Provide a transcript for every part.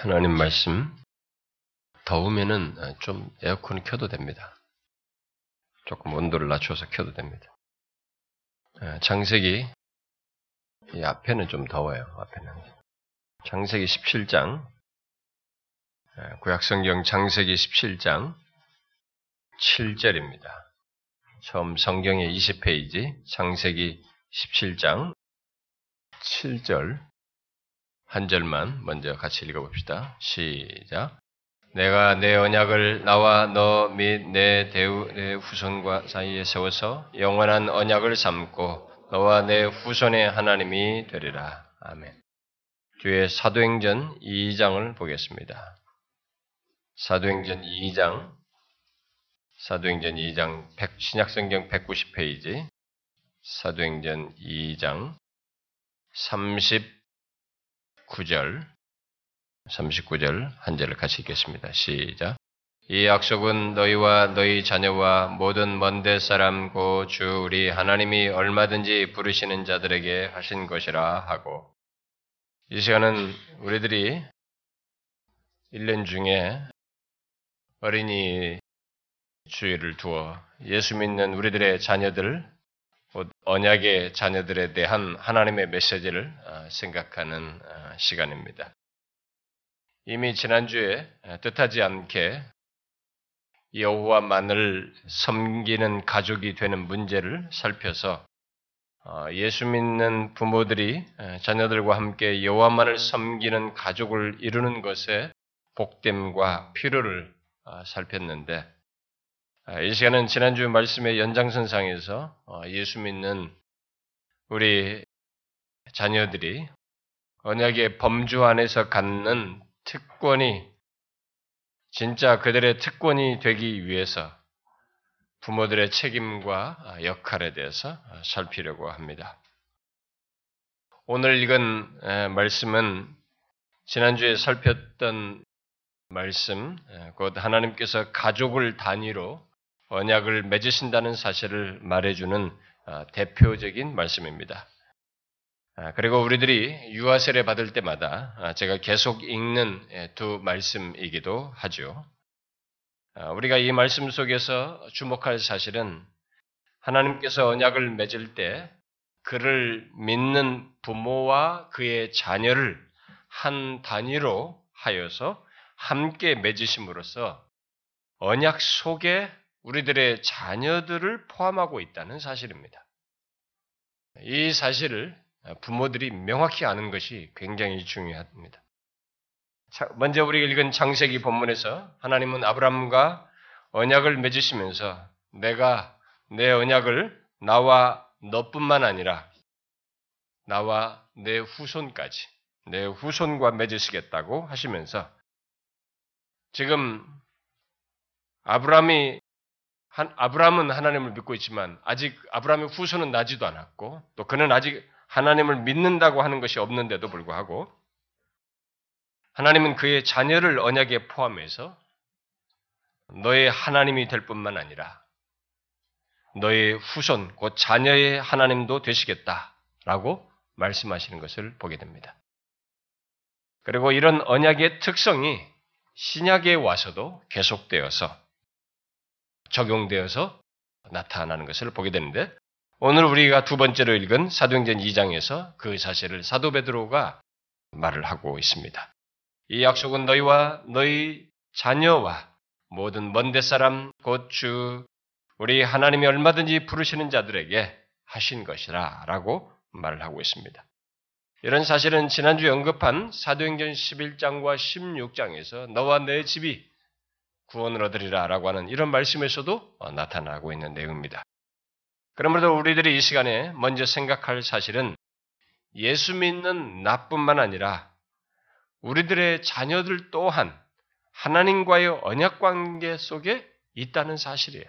하나님 말씀 더우면은 좀 에어컨을 켜도 됩니다. 조금 온도를 낮춰서 켜도 됩니다. 장세기 이 앞에는 좀 더워요. 앞에는 장세기 17장 구약성경 장세기 17장 7절입니다. 처음 성경의 20페이지 장세기 17장 7절 한 절만 먼저 같이 읽어봅시다. 시작. 내가 내 언약을 나와 너 및 내 대우 내 후손과 사이에 세워서 영원한 언약을 삼고 너와 내 후손의 하나님이 되리라. 아멘. 뒤에 사도행전 2장을 보겠습니다. 사도행전 2장 사도행전 2장 신약성경 190페이지 사도행전 2장 39절 39절 한 절을 같이 읽겠습니다. 시작. 이 약속은 너희와 너희 자녀와 모든 먼데 사람 고 주 우리 하나님이 얼마든지 부르시는 자들에게 하신 것이라 하고 이 시간은 우리들이 1년 중에 어린이 주의를 두어 예수 믿는 우리들의 자녀들, 언약의 자녀들에 대한 하나님의 메시지를 어, 생각하는 어, 시간입니다. 이미 지난주에 뜻하지 않게 여호와만을 섬기는 가족이 되는 문제를 살펴서 어, 예수 믿는 부모들이 자녀들과 함께 여호와만을 섬기는 가족을 이루는 것에 복됨과 필요를 살폈는데 이 시간은 지난주 말씀의 연장선상에서 예수 믿는 우리 자녀들이 언약의 범주 안에서 갖는 특권이 진짜 그들의 특권이 되기 위해서 부모들의 책임과 역할에 대해서 살피려고 합니다. 오늘 읽은 말씀은 지난주에 살폈던 말씀, 곧 하나님께서 가족을 단위로 언약을 맺으신다는 사실을 말해주는 대표적인 말씀입니다. 아, 그리고 우리들이 유아 세례 받을 때마다 아, 제가 계속 읽는 예, 두 말씀이기도 하죠. 아, 우리가 이 말씀 속에서 주목할 사실은 하나님께서 언약을 맺을 때 그를 믿는 부모와 그의 자녀를 한 단위로 하여서 함께 맺으심으로써 언약 속에 우리들의 자녀들을 포함하고 있다는 사실입니다. 이 사실을 부모들이 명확히 아는 것이 굉장히 중요합니다. 먼저 우리가 읽은 창세기 본문에서 하나님은 아브라함과 언약을 맺으시면서 내가 내 언약을 나와 너뿐만 아니라 나와 내 후손까지 내 후손과 맺으시겠다고 하시면서 지금 아브라함이 아브라함은 하나님을 믿고 있지만 아직 아브라함의 후손은 나지도 않았고 또 그는 아직 하나님을 믿는다고 하는 것이 없는데도 불구하고 하나님은 그의 자녀를 언약에 포함해서 너의 하나님이 될 뿐만 아니라 너의 후손, 곧 자녀의 하나님도 되시겠다 라고 말씀하시는 것을 보게 됩니다. 그리고 이런 언약의 특성이 신약에 와서도 계속되어서 적용되어서 나타나는 것을 보게 되는데 오늘 우리가 두 번째로 읽은 사도행전 2장에서 그 사실을 사도 베드로가 말을 하고 있습니다. 이 약속은 너희와 너희 자녀와 모든 먼데 사람 곧 주 우리 하나님이 얼마든지 부르시는 자들에게 하신 것이라 라고 말을 하고 있습니다. 이런 사실은 지난주에 언급한 사도행전 11장과 16장에서 너와 내 집이 구원을 얻으리라 라고 하는 이런 말씀에서도 나타나고 있는 내용입니다. 그러므로 우리들이 이 시간에 먼저 생각할 사실은 예수 믿는 나뿐만 아니라 우리들의 자녀들 또한 하나님과의 언약 관계 속에 있다는 사실이에요.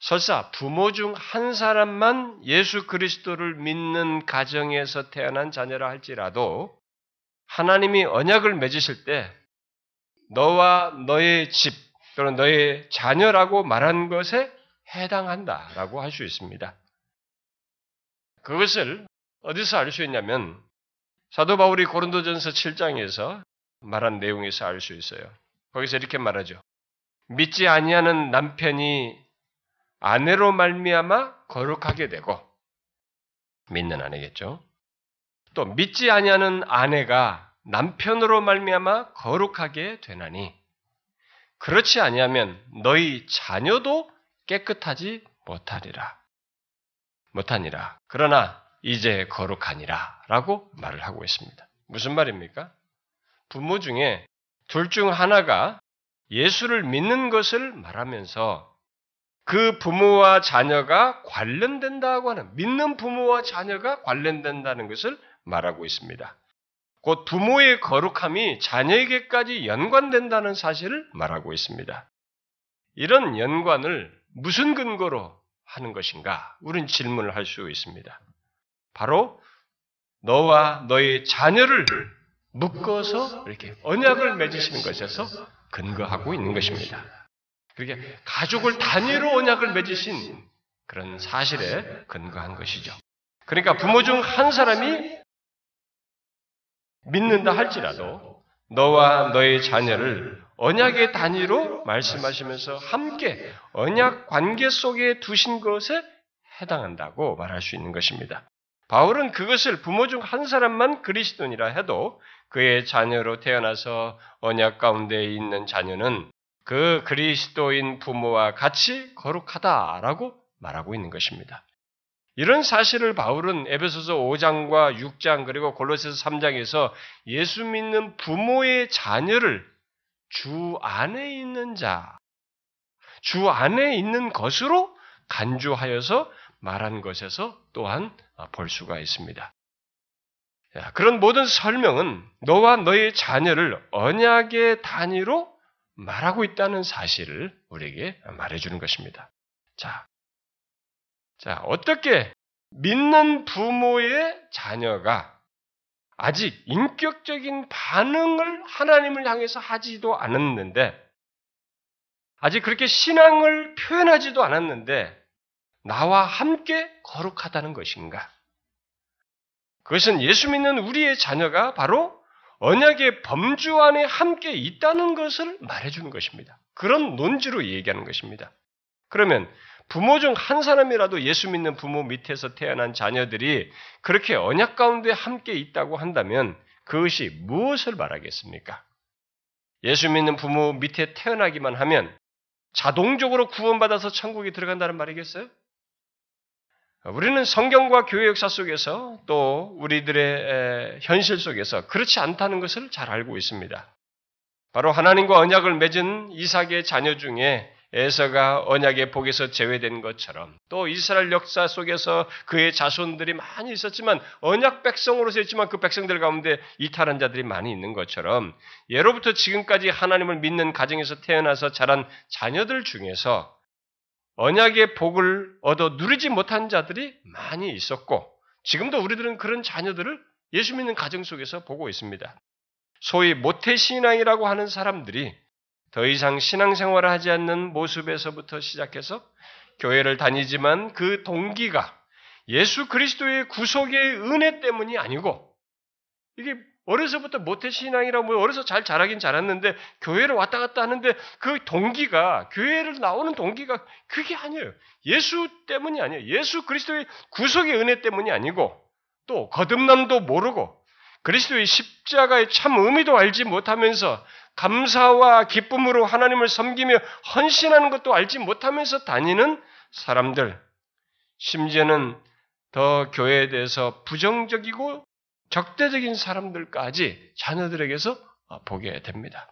설사 부모 중 한 사람만 예수 그리스도를 믿는 가정에서 태어난 자녀라 할지라도 하나님이 언약을 맺으실 때 너와 너의 집 또는 너의 자녀라고 말한 것에 해당한다라고 할 수 있습니다. 그것을 어디서 알 수 있냐면 사도 바울이 고린도전서 7장에서 말한 내용에서 알 수 있어요. 거기서 이렇게 말하죠. 믿지 아니하는 남편이 아내로 말미암아 거룩하게 되고 믿는 아내겠죠. 또 믿지 아니하는 아내가 남편으로 말미암아 거룩하게 되나니 그렇지 아니하면 너희 자녀도 깨끗하지 못하리라. 못하니라. 그러나 이제 거룩하니라라고 말을 하고 있습니다. 무슨 말입니까? 부모 중에 둘 중 하나가 예수를 믿는 것을 말하면서 그 부모와 자녀가 관련된다고 하는 믿는 부모와 자녀가 관련된다는 것을 말하고 있습니다. 곧 부모의 거룩함이 자녀에게까지 연관된다는 사실을 말하고 있습니다. 이런 연관을 무슨 근거로 하는 것인가? 우리는 질문을 할 수 있습니다. 바로 너와 너의 자녀를 묶어서 이렇게 언약을 맺으시는 것에서 근거하고 있는 것입니다. 그렇게 가족을 단위로 언약을 맺으신 그런 사실에 근거한 것이죠. 그러니까 부모 중 한 사람이 믿는다 할지라도 너와 너의 자녀를 언약의 단위로 말씀하시면서 함께 언약 관계 속에 두신 것에 해당한다고 말할 수 있는 것입니다. 바울은 그것을 부모 중 한 사람만 그리스도니라 해도 그의 자녀로 태어나서 언약 가운데 있는 자녀는 그 그리스도인 부모와 같이 거룩하다라고 말하고 있는 것입니다. 이런 사실을 바울은 에베소서 5장과 6장 그리고 골로새서 3장에서 예수 믿는 부모의 자녀를 주 안에 있는 자, 주 안에 있는 것으로 간주하여서 말한 것에서 또한 볼 수가 있습니다. 그런 모든 설명은 너와 너의 자녀를 언약의 단위로 말하고 있다는 사실을 우리에게 말해주는 것입니다. 자, 자, 어떻게 믿는 부모의 자녀가 아직 인격적인 반응을 하나님을 향해서 하지도 않았는데, 아직 그렇게 신앙을 표현하지도 않았는데, 나와 함께 거룩하다는 것인가? 그것은 예수 믿는 우리의 자녀가 바로 언약의 범주 안에 함께 있다는 것을 말해주는 것입니다. 그런 논지로 얘기하는 것입니다. 그러면 부모 중 한 사람이라도 예수 믿는 부모 밑에서 태어난 자녀들이 그렇게 언약 가운데 함께 있다고 한다면 그것이 무엇을 말하겠습니까? 예수 믿는 부모 밑에 태어나기만 하면 자동적으로 구원받아서 천국에 들어간다는 말이겠어요? 우리는 성경과 교회 역사 속에서 또 우리들의 현실 속에서 그렇지 않다는 것을 잘 알고 있습니다. 바로 하나님과 언약을 맺은 이삭의 자녀 중에 에서가 언약의 복에서 제외된 것처럼 또 이스라엘 역사 속에서 그의 자손들이 많이 있었지만 언약 백성으로서 있지만 그 백성들 가운데 이탈한 자들이 많이 있는 것처럼 예로부터 지금까지 하나님을 믿는 가정에서 태어나서 자란 자녀들 중에서 언약의 복을 얻어 누리지 못한 자들이 많이 있었고 지금도 우리들은 그런 자녀들을 예수 믿는 가정 속에서 보고 있습니다. 소위 모태신앙이라고 하는 사람들이 더 이상 신앙생활을 하지 않는 모습에서부터 시작해서 교회를 다니지만 그 동기가 예수 그리스도의 구속의 은혜 때문이 아니고 이게 어려서부터 모태신앙이라고 뭐 어려서 잘 자라긴 자랐는데 교회를 왔다 갔다 하는데 그 동기가 교회를 나오는 동기가 그게 아니에요. 예수 때문이 아니에요. 예수 그리스도의 구속의 은혜 때문이 아니고 또 거듭남도 모르고 그리스도의 십자가의 참 의미도 알지 못하면서 감사와 기쁨으로 하나님을 섬기며 헌신하는 것도 알지 못하면서 다니는 사람들, 심지어는 더 교회에 대해서 부정적이고 적대적인 사람들까지 자녀들에게서 보게 됩니다.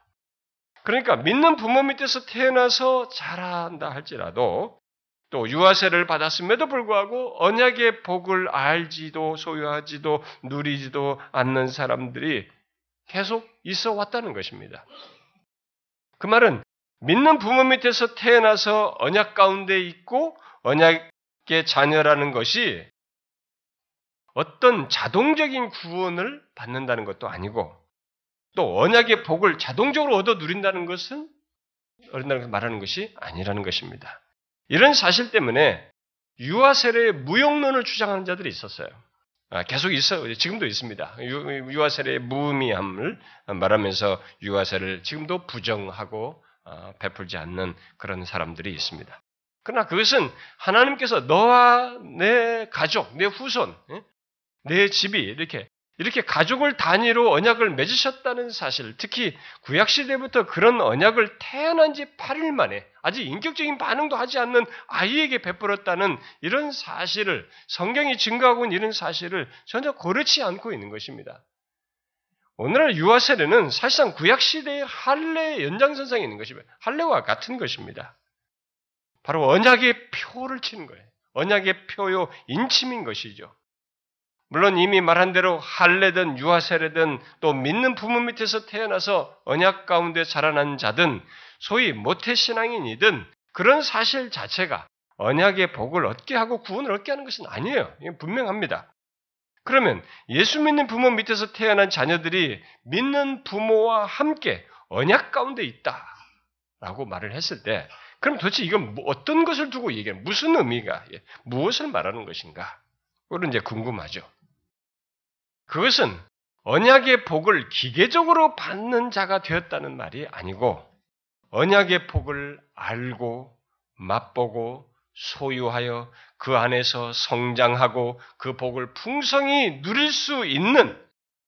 그러니까 믿는 부모 밑에서 태어나서 자란다 할지라도 또 유아세를 받았음에도 불구하고 언약의 복을 알지도 소유하지도 누리지도 않는 사람들이 계속 있어 왔다는 것입니다. 그 말은 믿는 부모 밑에서 태어나서 언약 가운데 있고 언약의 자녀라는 것이 어떤 자동적인 구원을 받는다는 것도 아니고 또 언약의 복을 자동적으로 얻어 누린다는 것은 어린다는 말하는 것이 아니라는 것입니다. 이런 사실 때문에 유아 세례의 무용론을 주장하는 자들이 있었어요. 아, 계속 있어. 지금도 있습니다. 유아 세례의 무의미함을 말하면서 유아 세를 지금도 부정하고 어, 베풀지 않는 그런 사람들이 있습니다. 그러나 그것은 하나님께서 너와 내 가족, 내 후손, 예? 내 집이 이렇게 이렇게 가족을 단위로 언약을 맺으셨다는 사실, 특히 구약 시대부터 그런 언약을 태어난 지 8일 만에 아직 인격적인 반응도 하지 않는 아이에게 베풀었다는 이런 사실을 성경이 증거하고 있는 이런 사실을 전혀 고르지 않고 있는 것입니다. 오늘날 유아 세례는 사실상 구약 시대의 할례의 연장선상에 있는 것입니다. 할례와 같은 것입니다. 바로 언약의 표를 치는 거예요. 언약의 표요 인침인 것이죠. 물론 이미 말한 대로 할례든 유아세례든 또 믿는 부모 밑에서 태어나서 언약 가운데 자라난 자든 소위 모태 신앙인이든 그런 사실 자체가 언약의 복을 얻게 하고 구원을 얻게 하는 것은 아니에요. 분명합니다. 그러면 예수 믿는 부모 밑에서 태어난 자녀들이 믿는 부모와 함께 언약 가운데 있다 라고 말을 했을 때 그럼 도대체 이건 뭐 어떤 것을 두고 얘기하는 무슨 의미가 예, 무엇을 말하는 것인가? 그런 이제 궁금하죠. 그것은 언약의 복을 기계적으로 받는 자가 되었다는 말이 아니고 언약의 복을 알고 맛보고 소유하여 그 안에서 성장하고 그 복을 풍성히 누릴 수 있는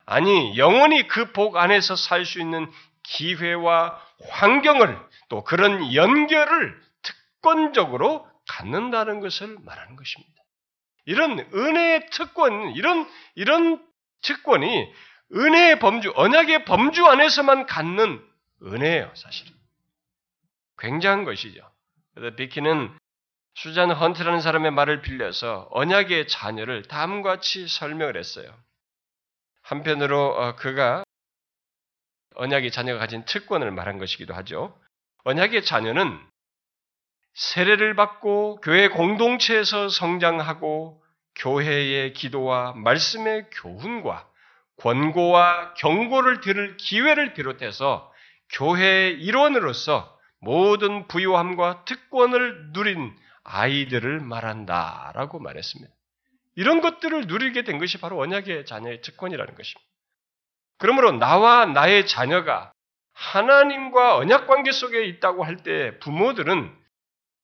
아니 영원히 그 복 안에서 살 수 있는 기회와 환경을 또 그런 연결을 특권적으로 갖는다는 것을 말하는 것입니다. 이런 은혜의 특권, 이런, 이런 특권이 은혜의 범주, 언약의 범주 안에서만 갖는 은혜예요, 사실은. 굉장한 것이죠. 그래서 비키는 수잔 헌트라는 사람의 말을 빌려서 언약의 자녀를 다음과 같이 설명을 했어요. 한편으로 어, 그가 언약의 자녀가 가진 특권을 말한 것이기도 하죠. 언약의 자녀는 세례를 받고 교회 공동체에서 성장하고 교회의 기도와 말씀의 교훈과 권고와 경고를 들을 기회를 비롯해서 교회의 일원으로서 모든 부유함과 특권을 누린 아이들을 말한다라고 말했습니다. 이런 것들을 누리게 된 것이 바로 언약의 자녀의 특권이라는 것입니다. 그러므로 나와 나의 자녀가 하나님과 언약 관계 속에 있다고 할 때 부모들은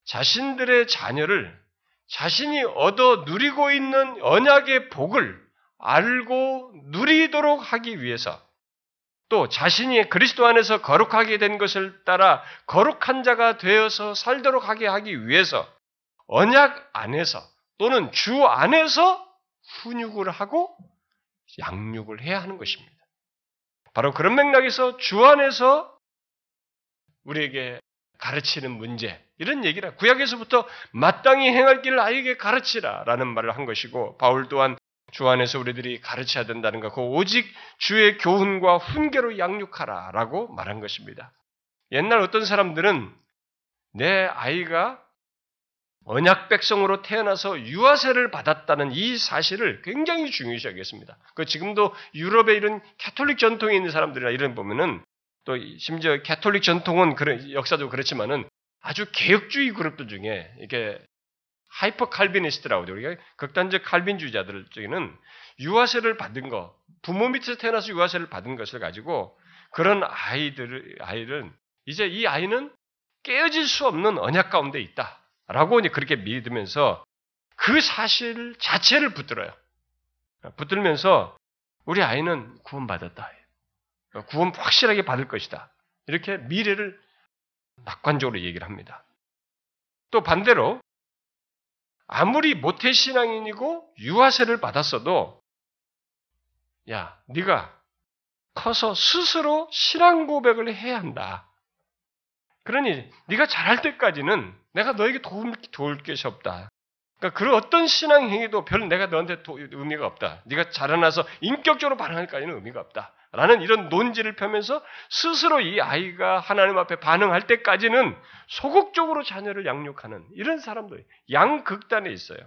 자신들의 자녀를 자신이 얻어 누리고 있는 언약의 복을 알고 누리도록 하기 위해서 또 자신이 그리스도 안에서 거룩하게 된 것을 따라 거룩한 자가 되어서 살도록 하게 하기 위해서 언약 안에서 또는 주 안에서 훈육을 하고 양육을 해야 하는 것입니다. 바로 그런 맥락에서 주 안에서 우리에게 가르치는 문제, 이런 얘기라. 구약에서부터 마땅히 행할 길을 아이에게 가르치라. 라는 말을 한 것이고, 바울 또한 주 안에서 우리들이 가르쳐야 된다는 것, 그 오직 주의 교훈과 훈계로 양육하라. 라고 말한 것입니다. 옛날 어떤 사람들은 내 아이가 언약 백성으로 태어나서 유아세례를 받았다는 이 사실을 굉장히 중요시 하였습니다. 그 지금도 유럽의 이런 캐톨릭 전통에 있는 사람들이나 이런 보면은 또 심지어 캐톨릭 전통은 그런 역사도 그렇지만은 아주 개혁주의 그룹들 중에 이게 하이퍼 칼비니스트라고 우리가 극단적 칼빈주의자들 중에는 유아세례를 받은 거, 부모 밑에서 태어나서 유아세례를 받은 것을 가지고 그런 아이들 아이는 이제 이 아이는 깨어질 수 없는 언약 가운데 있다. 라고 이제 그렇게 믿으면서 그 사실 자체를 붙들어요. 붙들면서 우리 아이는 구원받았다. 구원 확실하게 받을 것이다. 이렇게 미래를 낙관적으로 얘기를 합니다. 또 반대로 아무리 모태 신앙인이고 유아세를 받았어도 야, 네가 커서 스스로 신앙 고백을 해야 한다. 그러니 네가 잘할 때까지는 내가 너에게 도움 도울 것이 없다. 그러니까 그 어떤 신앙 행위도 별 내가 너한테 도, 의미가 없다. 네가 자라나서 인격적으로 반응할까지는 의미가 없다. 라는 이런 논지를 펴면서 스스로 이 아이가 하나님 앞에 반응할 때까지는 소극적으로 자녀를 양육하는 이런 사람들 양극단에 있어요.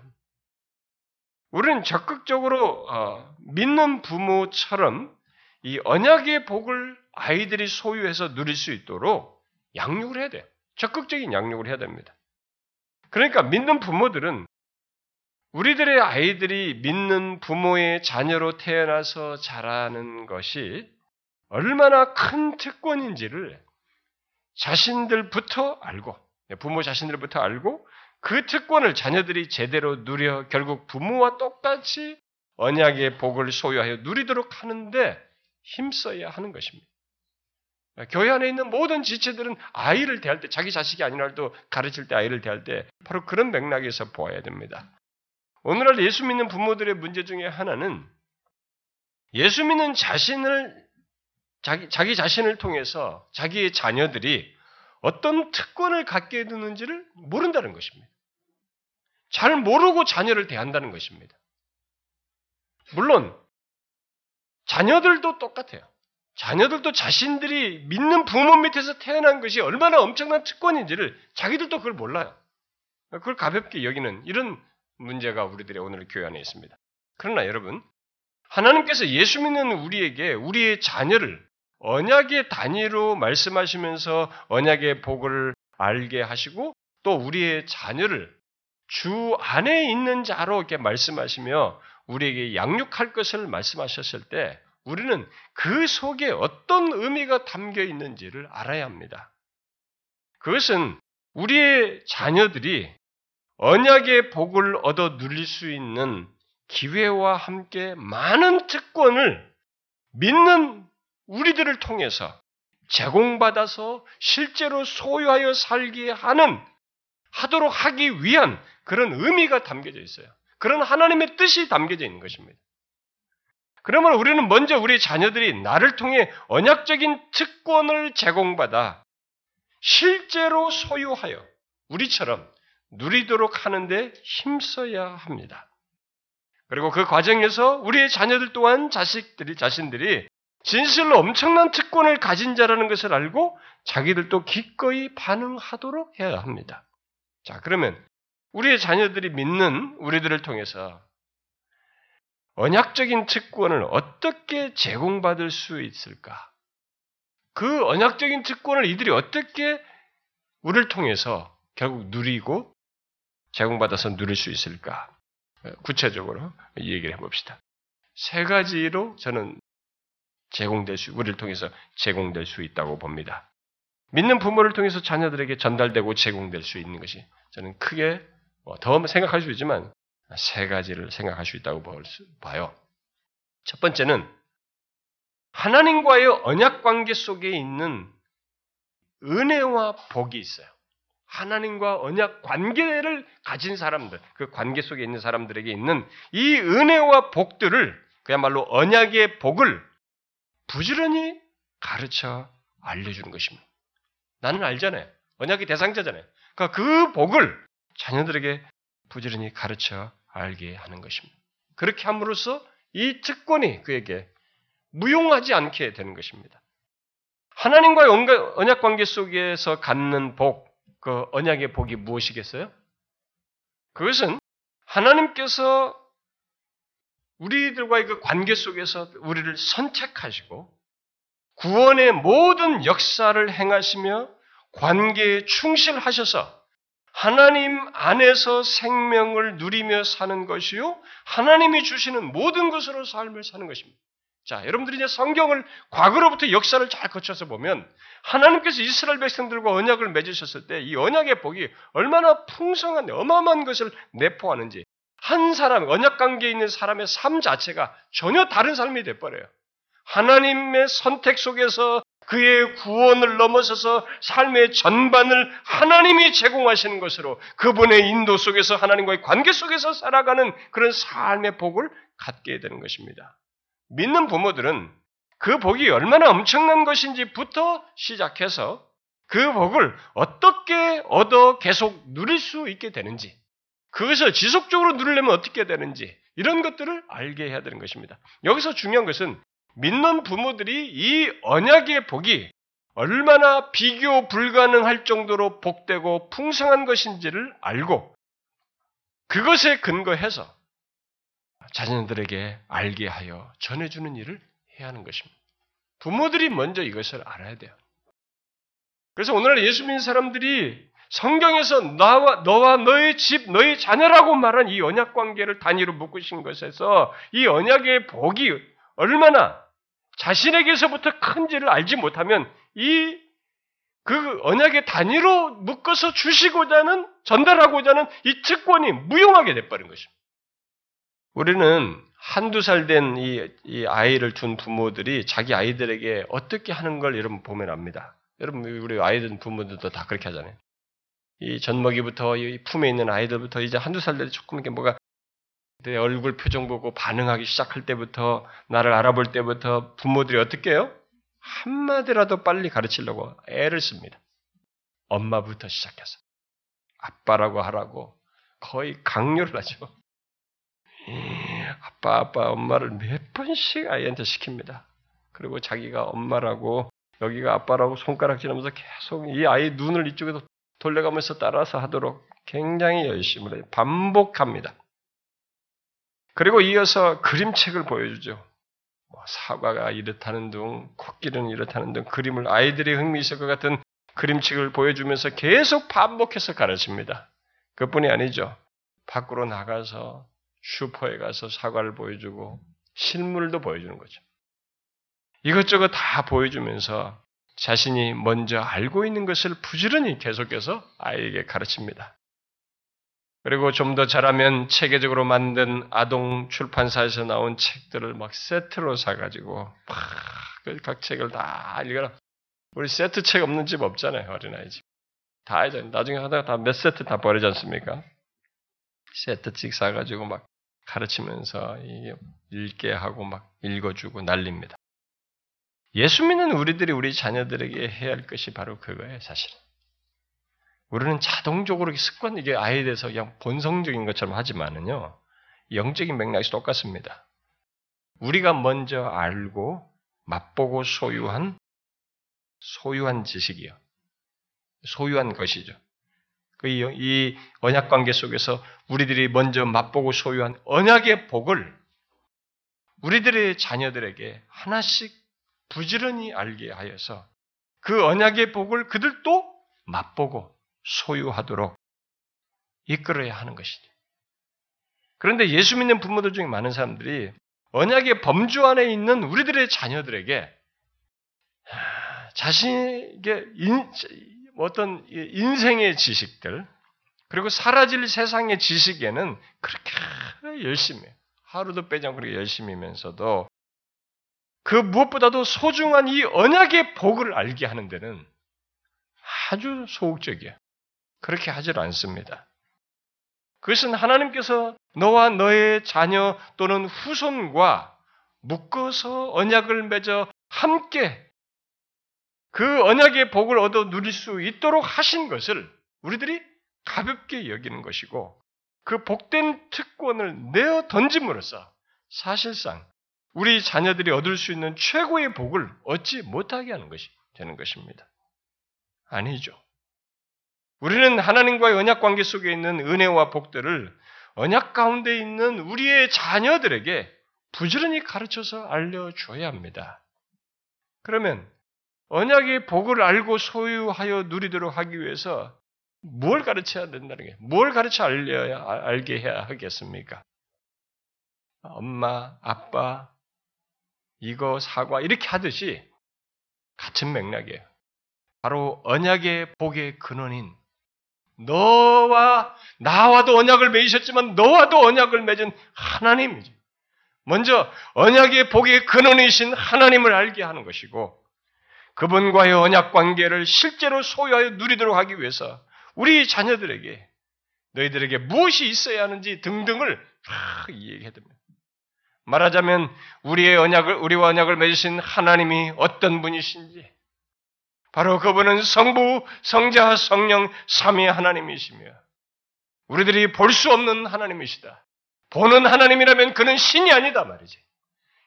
우리는 적극적으로 어, 믿는 부모처럼 이 언약의 복을 아이들이 소유해서 누릴 수 있도록 양육을 해야 돼. 적극적인 양육을 해야 됩니다. 그러니까 믿는 부모들은 우리들의 아이들이 믿는 부모의 자녀로 태어나서 자라는 것이 얼마나 큰 특권인지를 자신들부터 알고, 부모 자신들부터 알고, 그 특권을 자녀들이 제대로 누려 결국 부모와 똑같이 언약의 복을 소유하여 누리도록 하는데 힘써야 하는 것입니다. 교회 안에 있는 모든 지체들은 아이를 대할 때, 자기 자식이 아니라도 가르칠 때 아이를 대할 때 바로 그런 맥락에서 보아야 됩니다. 오늘날 예수 믿는 부모들의 문제 중에 하나는 예수 믿는 자신을 자기, 자기 자신을 통해서 자기의 자녀들이 어떤 특권을 갖게 되는지를 모른다는 것입니다. 잘 모르고 자녀를 대한다는 것입니다. 물론 자녀들도 똑같아요. 자녀들도 자신들이 믿는 부모 밑에서 태어난 것이 얼마나 엄청난 특권인지를 자기들도 그걸 몰라요. 그걸 가볍게 여기는 이런 문제가 우리들의 오늘 교회 안에 있습니다. 그러나 여러분, 하나님께서 예수 믿는 우리에게 우리의 자녀를 언약의 단위로 말씀하시면서 언약의 복을 알게 하시고 또 우리의 자녀를 주 안에 있는 자로 이렇게 말씀하시며 우리에게 양육할 것을 말씀하셨을 때 우리는 그 속에 어떤 의미가 담겨 있는지를 알아야 합니다. 그것은 우리의 자녀들이 언약의 복을 얻어 누릴 수 있는 기회와 함께 많은 특권을 믿는 우리들을 통해서 제공받아서 실제로 소유하여 살게 하는 하도록 하기 위한 그런 의미가 담겨져 있어요. 그런 하나님의 뜻이 담겨져 있는 것입니다. 그러면 우리는 먼저 우리 자녀들이 나를 통해 언약적인 특권을 제공받아 실제로 소유하여 우리처럼 누리도록 하는데 힘써야 합니다. 그리고 그 과정에서 우리의 자녀들 또한 자식들이, 자신들이 진실로 엄청난 특권을 가진 자라는 것을 알고 자기들도 기꺼이 반응하도록 해야 합니다. 자, 그러면 우리의 자녀들이 믿는 우리들을 통해서 언약적인 특권을 어떻게 제공받을 수 있을까? 그 언약적인 특권을 이들이 어떻게 우리를 통해서 결국 누리고 제공받아서 누릴 수 있을까? 구체적으로 이 얘기를 해봅시다. 세 가지로 저는 제공될 수, 우리를 통해서 제공될 수 있다고 봅니다. 믿는 부모를 통해서 자녀들에게 전달되고 제공될 수 있는 것이 저는 크게 뭐더 생각할 수 있지만 세 가지를 생각할 수 있다고 봐요. 첫 번째는 하나님과의 언약 관계 속에 있는 은혜와 복이 있어요. 하나님과 언약 관계를 가진 사람들, 그 관계 속에 있는 사람들에게 있는 이 은혜와 복들을 그야말로 언약의 복을 부지런히 가르쳐 알려주는 것입니다. 나는 알잖아요. 언약의 대상자잖아요. 그러니까 그 복을 자녀들에게 부지런히 가르쳐 알게 하는 것입니다. 그렇게 함으로써 이 특권이 그에게 무용하지 않게 되는 것입니다. 하나님과의 언약 관계 속에서 갖는 복, 그 언약의 복이 무엇이겠어요? 그것은 하나님께서 우리들과의 그 관계 속에서 우리를 선택하시고 구원의 모든 역사를 행하시며 관계에 충실하셔서 하나님 안에서 생명을 누리며 사는 것이요. 하나님이 주시는 모든 것으로 삶을 사는 것입니다. 자, 여러분들이 이제 성경을 과거로부터 역사를 잘 거쳐서 보면 하나님께서 이스라엘 백성들과 언약을 맺으셨을 때 이 언약의 복이 얼마나 풍성한 어마어마한 것을 내포하는지 한 사람, 언약 관계에 있는 사람의 삶 자체가 전혀 다른 삶이 돼 버려요. 하나님의 선택 속에서 그의 구원을 넘어서서 삶의 전반을 하나님이 제공하시는 것으로 그분의 인도 속에서 하나님과의 관계 속에서 살아가는 그런 삶의 복을 갖게 되는 것입니다. 믿는 부모들은 그 복이 얼마나 엄청난 것인지부터 시작해서 그 복을 어떻게 얻어 계속 누릴 수 있게 되는지, 그것을 지속적으로 누리려면 어떻게 되는지, 이런 것들을 알게 해야 되는 것입니다. 여기서 중요한 것은 믿는 부모들이 이 언약의 복이 얼마나 비교 불가능할 정도로 복되고 풍성한 것인지를 알고 그것에 근거해서 자녀들에게 알게 하여 전해주는 일을 해야 하는 것입니다. 부모들이 먼저 이것을 알아야 돼요. 그래서 오늘날 예수 믿는 사람들이 성경에서 나와, 너와 너의 집, 너의 자녀라고 말한 이 언약 관계를 단위로 묶으신 것에서 이 언약의 복이 얼마나 자신에게서부터 큰지를 알지 못하면 이 그 언약의 단위로 묶어서 주시고자 하는, 전달하고자 하는 이 특권이 무용하게 돼버린 것입니다. 우리는 한두 살된 이, 이 아이를 둔 부모들이 자기 아이들에게 어떻게 하는 걸 여러분 보면 압니다. 여러분, 우리 아이들 부모들도 다 그렇게 하잖아요. 이 젖먹이부터 이 품에 있는 아이들부터 이제 한두 살 때 조금 이렇게 뭐가 내 얼굴 표정 보고 반응하기 시작할 때부터 나를 알아볼 때부터 부모들이 어떻게 해요? 한마디라도 빨리 가르치려고 애를 씁니다. 엄마부터 시작해서 아빠라고 하라고 거의 강요를 하죠. 아빠, 아빠, 엄마를 몇 번씩 아이한테 시킵니다. 그리고 자기가 엄마라고 여기가 아빠라고 손가락질하면서 계속 이 아이 눈을 이쪽에서 돌려가면서 따라서 하도록 굉장히 열심히 해요. 반복합니다. 그리고 이어서 그림책을 보여주죠. 뭐 사과가 이렇다는 등, 코끼리는 이렇다는 등 그림을 아이들이 흥미 있을 것 같은 그림책을 보여주면서 계속 반복해서 가르칩니다. 그뿐이 아니죠. 밖으로 나가서 슈퍼에 가서 사과를 보여주고 실물도 보여주는 거죠. 이것저것 다 보여주면서 자신이 먼저 알고 있는 것을 부지런히 계속해서 아이에게 가르칩니다. 그리고 좀 더 잘하면 체계적으로 만든 아동 출판사에서 나온 책들을 막 세트로 사가지고 막각 책을 다 읽어라. 우리 세트 책 없는 집 없잖아요 어린아이 집. 다 이제 나중에 하다가 다 몇 세트 다 버리지 않습니까? 세트씩 사가지고 막 가르치면서 읽게 하고 막 읽어주고 난립니다. 예수 믿는 우리들이 우리 자녀들에게 해야 할 것이 바로 그거예요, 사실. 우리는 자동적으로 습관, 이게 아이에 대해서 그냥 본성적인 것처럼 하지만은요, 영적인 맥락이 똑같습니다. 우리가 먼저 알고 맛보고 소유한, 소유한 지식이요. 소유한 것이죠. 그이 언약 관계 속에서 우리들이 먼저 맛보고 소유한 언약의 복을 우리들의 자녀들에게 하나씩 부지런히 알게 하여서 그 언약의 복을 그들도 맛보고 소유하도록 이끌어야 하는 것이죠. 그런데 예수 믿는 부모들 중에 많은 사람들이 언약의 범주 안에 있는 우리들의 자녀들에게 자신에게 어떤 인생의 지식들 그리고 사라질 세상의 지식에는 그렇게 열심히 하루도 빼지 않고 그렇게 열심히면서도 그 무엇보다도 소중한 이 언약의 복을 알게 하는 데는 아주 소극적이에요. 그렇게 하질 않습니다. 그것은 하나님께서 너와 너의 자녀 또는 후손과 묶어서 언약을 맺어 함께 그 언약의 복을 얻어 누릴 수 있도록 하신 것을 우리들이 가볍게 여기는 것이고 그 복된 특권을 내어 던짐으로써 사실상 우리 자녀들이 얻을 수 있는 최고의 복을 얻지 못하게 하는 것이 되는 것입니다. 아니죠. 우리는 하나님과의 언약 관계 속에 있는 은혜와 복들을 언약 가운데 있는 우리의 자녀들에게 부지런히 가르쳐서 알려줘야 합니다. 그러면 언약의 복을 알고 소유하여 누리도록 하기 위해서 뭘 가르쳐야 된다는 게, 뭘 가르쳐 알려야, 알게 해야 하겠습니까? 엄마, 아빠, 이거 사과, 이렇게 하듯이 같은 맥락이에요. 바로 언약의 복의 근원인 너와 나와도 언약을 맺으셨지만 너와도 언약을 맺은 하나님이죠. 먼저 언약의 복의 근원이신 하나님을 알게 하는 것이고 그분과의 언약 관계를 실제로 소유하여 누리도록 하기 위해서 우리 자녀들에게 너희들에게 무엇이 있어야 하는지 등등을 다 이야기해 듭니다. 말하자면 우리의 언약을 우리와 언약을 맺으신 하나님이 어떤 분이신지 바로 그분은 성부, 성자, 성령 삼위 하나님이시며 우리들이 볼 수 없는 하나님이시다. 보는 하나님이라면 그는 신이 아니다 말이지.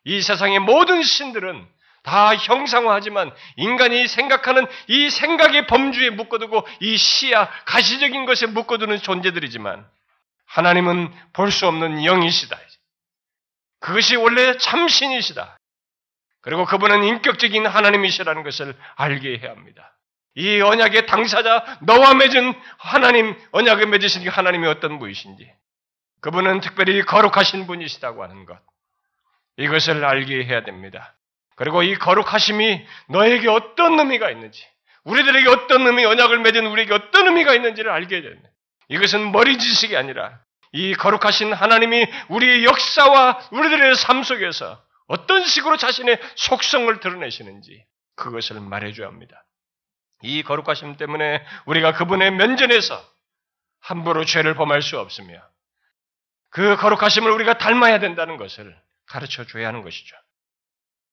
이 세상의 모든 신들은 다 형상화하지만 인간이 생각하는 이 생각의 범주에 묶어두고 이 시야, 가시적인 것에 묶어두는 존재들이지만 하나님은 볼 수 없는 영이시다. 그것이 원래 참신이시다. 그리고 그분은 인격적인 하나님이시라는 것을 알게 해야 합니다. 이 언약의 당사자 너와 맺은 하나님 언약을 맺으신 하나님이 어떤 분이신지 그분은 특별히 거룩하신 분이시다고 하는 것 이것을 알게 해야 됩니다. 그리고 이 거룩하심이 너에게 어떤 의미가 있는지 우리들에게 어떤 의미 언약을 맺은 우리에게 어떤 의미가 있는지를 알게 됩니다. 이것은 머리 지식이 아니라 이 거룩하신 하나님이 우리의 역사와 우리들의 삶 속에서 어떤 식으로 자신의 속성을 드러내시는지 그것을 말해줘야 합니다. 이 거룩하심 때문에 우리가 그분의 면전에서 함부로 죄를 범할 수 없으며 그 거룩하심을 우리가 닮아야 된다는 것을 가르쳐 줘야 하는 것이죠.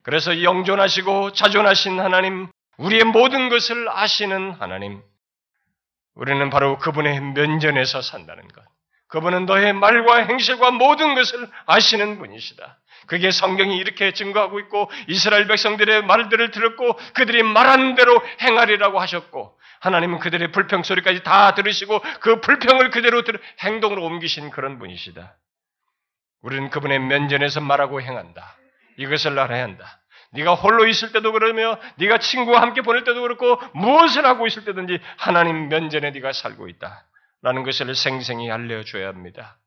그래서 영존하시고 자존하신 하나님, 우리의 모든 것을 아시는 하나님, 우리는 바로 그분의 면전에서 산다는 것. 그분은 너의 말과 행실과 모든 것을 아시는 분이시다. 그게 성경이 이렇게 증거하고 있고 이스라엘 백성들의 말들을 들었고 그들이 말한 대로 행하리라고 하셨고 하나님은 그들의 불평 소리까지 다 들으시고 그 불평을 그대로 들 행동으로 옮기신 그런 분이시다. 우리는 그분의 면전에서 말하고 행한다. 이것을 알아야 한다. 네가 홀로 있을 때도 그러며 네가 친구와 함께 보낼 때도 그렇고 무엇을 하고 있을 때든지 하나님 면전에 네가 살고 있다. 라는 것을 생생히 알려줘야 합니다.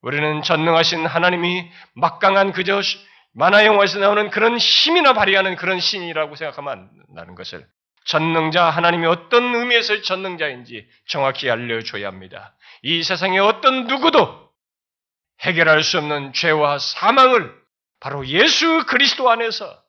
우리는 전능하신 하나님이 막강한 그저 만화 영화에서 나오는 그런 힘이나 발휘하는 그런 신이라고 생각하면 안다는 것을 전능자 하나님이 어떤 의미에서 전능자인지 정확히 알려줘야 합니다. 이 세상에 어떤 누구도 해결할 수 없는 죄와 사망을 바로 예수 그리스도 안에서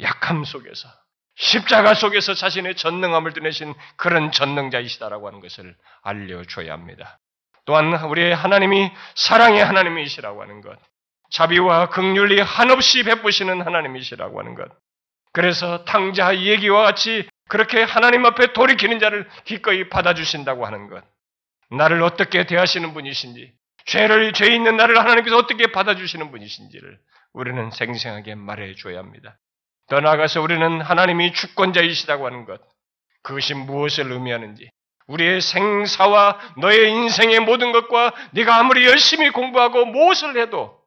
약함 속에서 십자가 속에서 자신의 전능함을 드러내신 그런 전능자이시다라고 하는 것을 알려줘야 합니다. 또한 우리의 하나님이 사랑의 하나님이시라고 하는 것, 자비와 극률이 한없이 베푸시는 하나님이시라고 하는 것. 그래서 탕자 얘기와 같이 그렇게 하나님 앞에 돌이키는 자를 기꺼이 받아주신다고 하는 것. 나를 어떻게 대하시는 분이신지, 죄를, 죄 있는 나를 하나님께서 어떻게 받아주시는 분이신지를 우리는 생생하게 말해줘야 합니다. 더 나아가서 우리는 하나님이 주권자이시다고 하는 것, 그것이 무엇을 의미하는지, 우리의 생사와 너의 인생의 모든 것과 네가 아무리 열심히 공부하고 무엇을 해도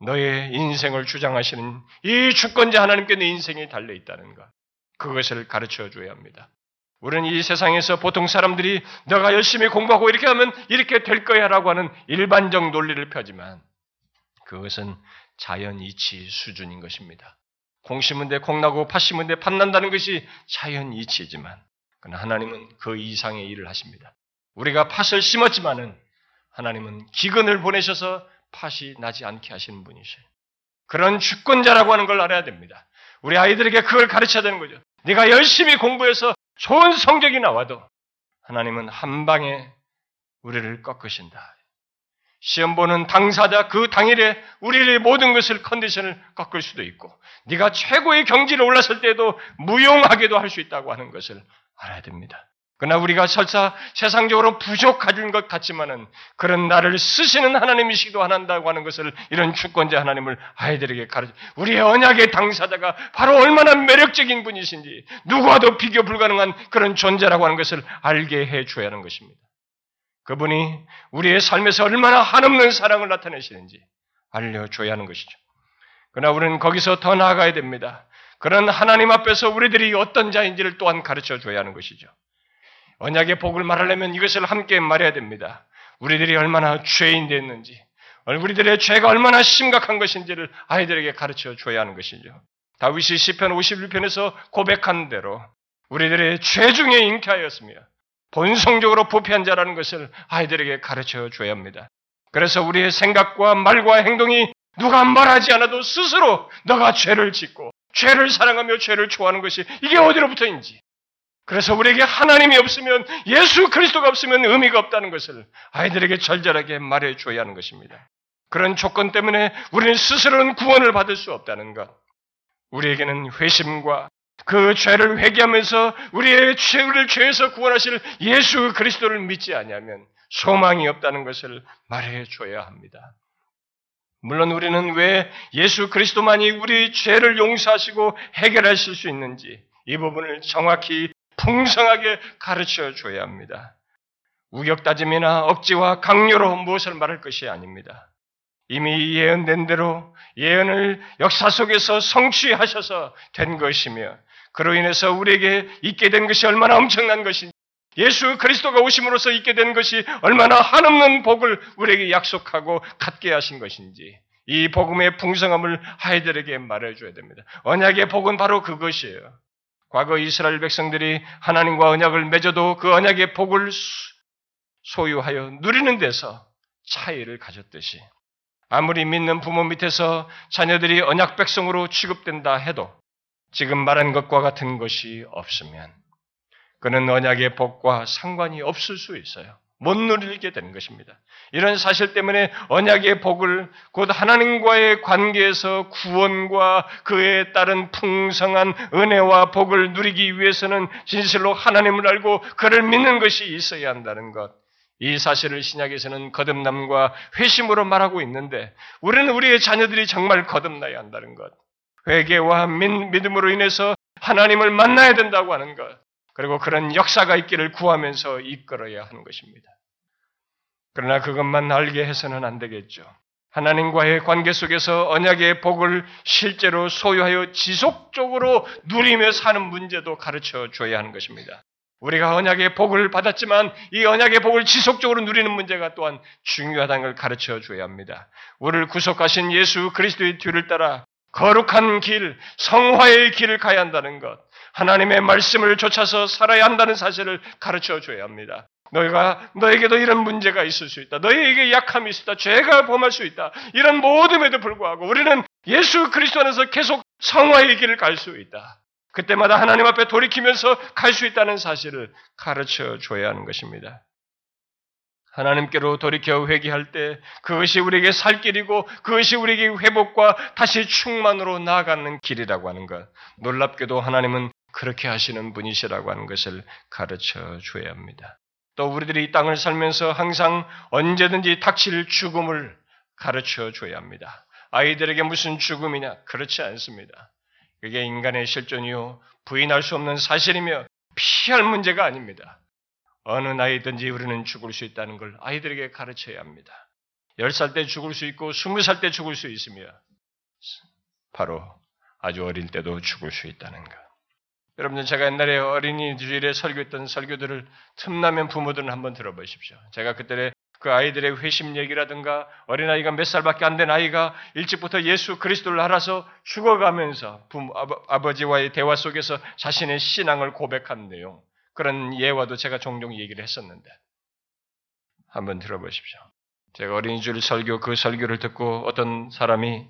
너의 인생을 주장하시는 이 주권자 하나님께 내 인생이 달려 있다는 것, 그것을 가르쳐 줘야 합니다. 우리는 이 세상에서 보통 사람들이 너가 열심히 공부하고 이렇게 하면 이렇게 될 거야 라고 하는 일반적 논리를 펴지만 그것은 자연 이치 수준인 것입니다. 공 심은 데 콩나고 팥 심은 데 팥난다는 것이 자연 이치지만 그러나 하나님은 그 이상의 일을 하십니다. 우리가 팥을 심었지만은 하나님은 기근을 보내셔서 팥이 나지 않게 하시는 분이셔요. 그런 주권자라고 하는 걸 알아야 됩니다. 우리 아이들에게 그걸 가르쳐야 되는 거죠. 네가 열심히 공부해서 좋은 성적이 나와도 하나님은 한 방에 우리를 꺾으신다. 시험 보는 당사자 그 당일에 우리의 모든 것을 컨디션을 꺾을 수도 있고 네가 최고의 경지를 올랐을 때도 무용하게도 할 수 있다고 하는 것을 알아야 됩니다. 그러나 우리가 설사 세상적으로 부족하진 것 같지만은 그런 나를 쓰시는 하나님이시기도 한다고 하는 것을 이런 주권자 하나님을 아이들에게 가르쳐 우리의 언약의 당사자가 바로 얼마나 매력적인 분이신지 누구와도 비교 불가능한 그런 존재라고 하는 것을 알게 해 줘야 하는 것입니다. 그분이 우리의 삶에서 얼마나 한없는 사랑을 나타내시는지 알려줘야 하는 것이죠. 그러나 우리는 거기서 더 나아가야 됩니다. 그런 하나님 앞에서 우리들이 어떤 자인지를 또한 가르쳐 줘야 하는 것이죠. 언약의 복을 말하려면 이것을 함께 말해야 됩니다. 우리들이 얼마나 죄인 됐는지, 우리들의 죄가 얼마나 심각한 것인지를 아이들에게 가르쳐 줘야 하는 것이죠. 다윗이 시편 51편에서 고백한 대로 우리들의 죄 중에 잉태하였으며 본성적으로 부패한 자라는 것을 아이들에게 가르쳐 줘야 합니다. 그래서 우리의 생각과 말과 행동이 누가 말하지 않아도 스스로 너가 죄를 짓고 죄를 사랑하며 죄를 좋아하는 것이 이게 어디로부터인지. 그래서 우리에게 하나님이 없으면 예수 그리스도가 없으면 의미가 없다는 것을 아이들에게 절절하게 말해 줘야 하는 것입니다. 그런 조건 때문에 우리는 스스로는 구원을 받을 수 없다는 것. 우리에게는 회심과 그 죄를 회개하면서 우리의 죄를 죄에서 구원하실 예수 그리스도를 믿지 않냐면 소망이 없다는 것을 말해 줘야 합니다. 물론 우리는 왜 예수 그리스도만이 우리 죄를 용서하시고 해결하실 수 있는지 이 부분을 정확히 풍성하게 가르쳐 줘야 합니다. 우격다짐이나 억지와 강요로 무엇을 말할 것이 아닙니다. 이미 예언된 대로 예언을 역사 속에서 성취하셔서 된 것이며 그로 인해서 우리에게 있게 된 것이 얼마나 엄청난 것인지, 예수 그리스도가 오심으로써 있게 된 것이 얼마나 한없는 복을 우리에게 약속하고 갖게 하신 것인지, 이 복음의 풍성함을 아이들에게 말해줘야 됩니다. 언약의 복은 바로 그것이에요. 과거 이스라엘 백성들이 하나님과 언약을 맺어도 그 언약의 복을 소유하여 누리는 데서 차이를 가졌듯이 아무리 믿는 부모 밑에서 자녀들이 언약 백성으로 취급된다 해도 지금 말한 것과 같은 것이 없으면 그는 언약의 복과 상관이 없을 수 있어요. 못 누리게 되는 것입니다. 이런 사실 때문에 언약의 복을 곧 하나님과의 관계에서 구원과 그에 따른 풍성한 은혜와 복을 누리기 위해서는 진실로 하나님을 알고 그를 믿는 것이 있어야 한다는 것. 이 사실을 신약에서는 거듭남과 회심으로 말하고 있는데 우리는 우리의 자녀들이 정말 거듭나야 한다는 것. 회개와 믿음으로 인해서 하나님을 만나야 된다고 하는 것. 그리고 그런 역사가 있기를 구하면서 이끌어야 하는 것입니다. 그러나 그것만 알게 해서는 안 되겠죠. 하나님과의 관계 속에서 언약의 복을 실제로 소유하여 지속적으로 누리며 사는 문제도 가르쳐 줘야 하는 것입니다. 우리가 언약의 복을 받았지만 이 언약의 복을 지속적으로 누리는 문제가 또한 중요하다는 걸 가르쳐 줘야 합니다. 우리를 구속하신 예수 그리스도의 뒤를 따라 거룩한 길, 성화의 길을 가야 한다는 것, 하나님의 말씀을 쫓아서 살아야 한다는 사실을 가르쳐 줘야 합니다. 너희가 너에게도 이런 문제가 있을 수 있다. 너희에게 약함이 있다. 죄가 범할 수 있다. 이런 모둠에도 불구하고 우리는 예수 그리스도 안에서 계속 성화의 길을 갈 수 있다. 그때마다 하나님 앞에 돌이키면서 갈 수 있다는 사실을 가르쳐 줘야 하는 것입니다. 하나님께로 돌이켜 회개할 때 그것이 우리에게 살 길이고 그것이 우리에게 회복과 다시 충만으로 나아가는 길이라고 하는 것. 놀랍게도 하나님은 그렇게 하시는 분이시라고 하는 것을 가르쳐 줘야 합니다. 또 우리들이 이 땅을 살면서 항상 언제든지 닥칠 죽음을 가르쳐 줘야 합니다. 아이들에게 무슨 죽음이냐? 그렇지 않습니다. 그게 인간의 실존이요. 부인할 수 없는 사실이며 피할 문제가 아닙니다. 어느 나이든지 우리는 죽을 수 있다는 걸 아이들에게 가르쳐야 합니다. 10살 때 죽을 수 있고 20살 때 죽을 수 있으며 바로 아주 어릴 때도 죽을 수 있다는 것. 여러분들 제가 옛날에 어린이 주일에 설교했던 설교들을 틈나면 부모들은 한번 들어보십시오. 제가 그때 그 아이들의 회심 얘기라든가 어린아이가 몇 살밖에 안 된 아이가 일찍부터 예수 그리스도를 알아서 죽어가면서 부모, 아버, 지와의 대화 속에서 자신의 신앙을 고백한 내용 그런 예화도 제가 종종 얘기를 했었는데 한번 들어보십시오. 제가 어린이 주일 설교 그 설교를 듣고 어떤 사람이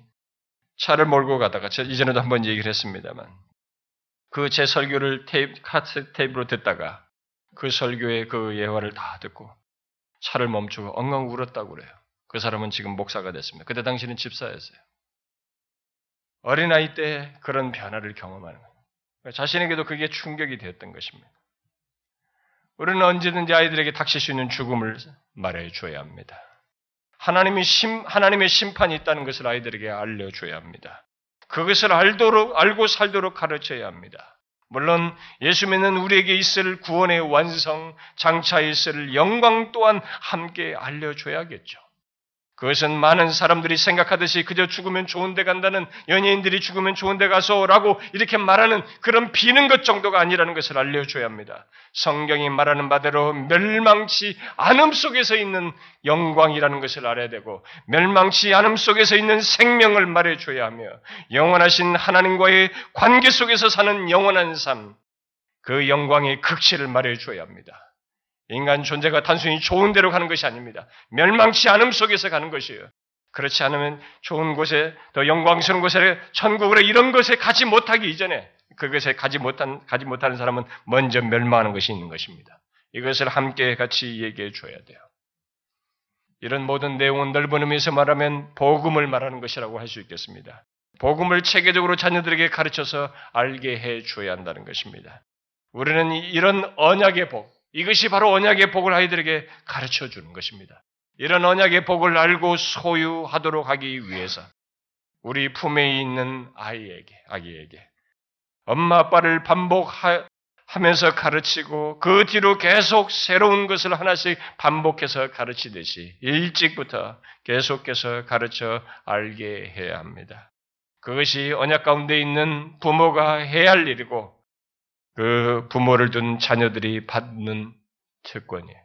차를 몰고 가다가 이전에도 한번 얘기를 했습니다만 그 제 설교를 테이프, 카트 테이프로 듣다가 그 설교의 그 예화를 다 듣고 차를 멈추고 엉엉 울었다고 그래요. 그 사람은 지금 목사가 됐습니다. 그때 당시는 집사였어요. 어린아이 때 그런 변화를 경험하는 거예요. 자신에게도 그게 충격이 되었던 것입니다. 우리는 언제든지 아이들에게 닥칠 수 있는 죽음을 말해 줘야 합니다. 하나님이 심, 하나님의 심판이 있다는 것을 아이들에게 알려줘야 합니다. 그것을 알도록, 알고 살도록 가르쳐야 합니다. 물론 예수 믿는 우리에게 있을 구원의 완성, 장차 있을 영광 또한 함께 알려줘야겠죠. 그것은 많은 사람들이 생각하듯이 그저 죽으면 좋은 데 간다는 연예인들이 죽으면 좋은 데 가서라고 이렇게 말하는 그런 비는 것 정도가 아니라는 것을 알려줘야 합니다. 성경이 말하는 바대로 멸망치 않음 속에서 있는 영광이라는 것을 알아야 되고 멸망치 않음 속에서 있는 생명을 말해줘야 하며 영원하신 하나님과의 관계 속에서 사는 영원한 삶, 그 영광의 극치를 말해줘야 합니다. 인간 존재가 단순히 좋은 데로 가는 것이 아닙니다. 멸망치 않음 속에서 가는 것이에요. 그렇지 않으면 좋은 곳에 더 영광스러운 곳에 천국으로 이런 것에 가지 못하기 이전에 그것에 가지 못한 가지 못하는 사람은 먼저 멸망하는 것이 있는 것입니다. 이것을 함께 같이 얘기해 줘야 돼요. 이런 모든 내용은 넓은 의미에서 말하면 복음을 말하는 것이라고 할 수 있겠습니다. 복음을 체계적으로 자녀들에게 가르쳐서 알게 해 줘야 한다는 것입니다. 우리는 이런 언약의 복, 이것이 바로 언약의 복을 아이들에게 가르쳐 주는 것입니다. 이런 언약의 복을 알고 소유하도록 하기 위해서 우리 품에 있는 아이에게, 아기에게 엄마 아빠를 반복하면서 가르치고 그 뒤로 계속 새로운 것을 하나씩 반복해서 가르치듯이 일찍부터 계속해서 가르쳐 알게 해야 합니다. 그것이 언약 가운데 있는 부모가 해야 할 일이고 그 부모를 둔 자녀들이 받는 특권이에요.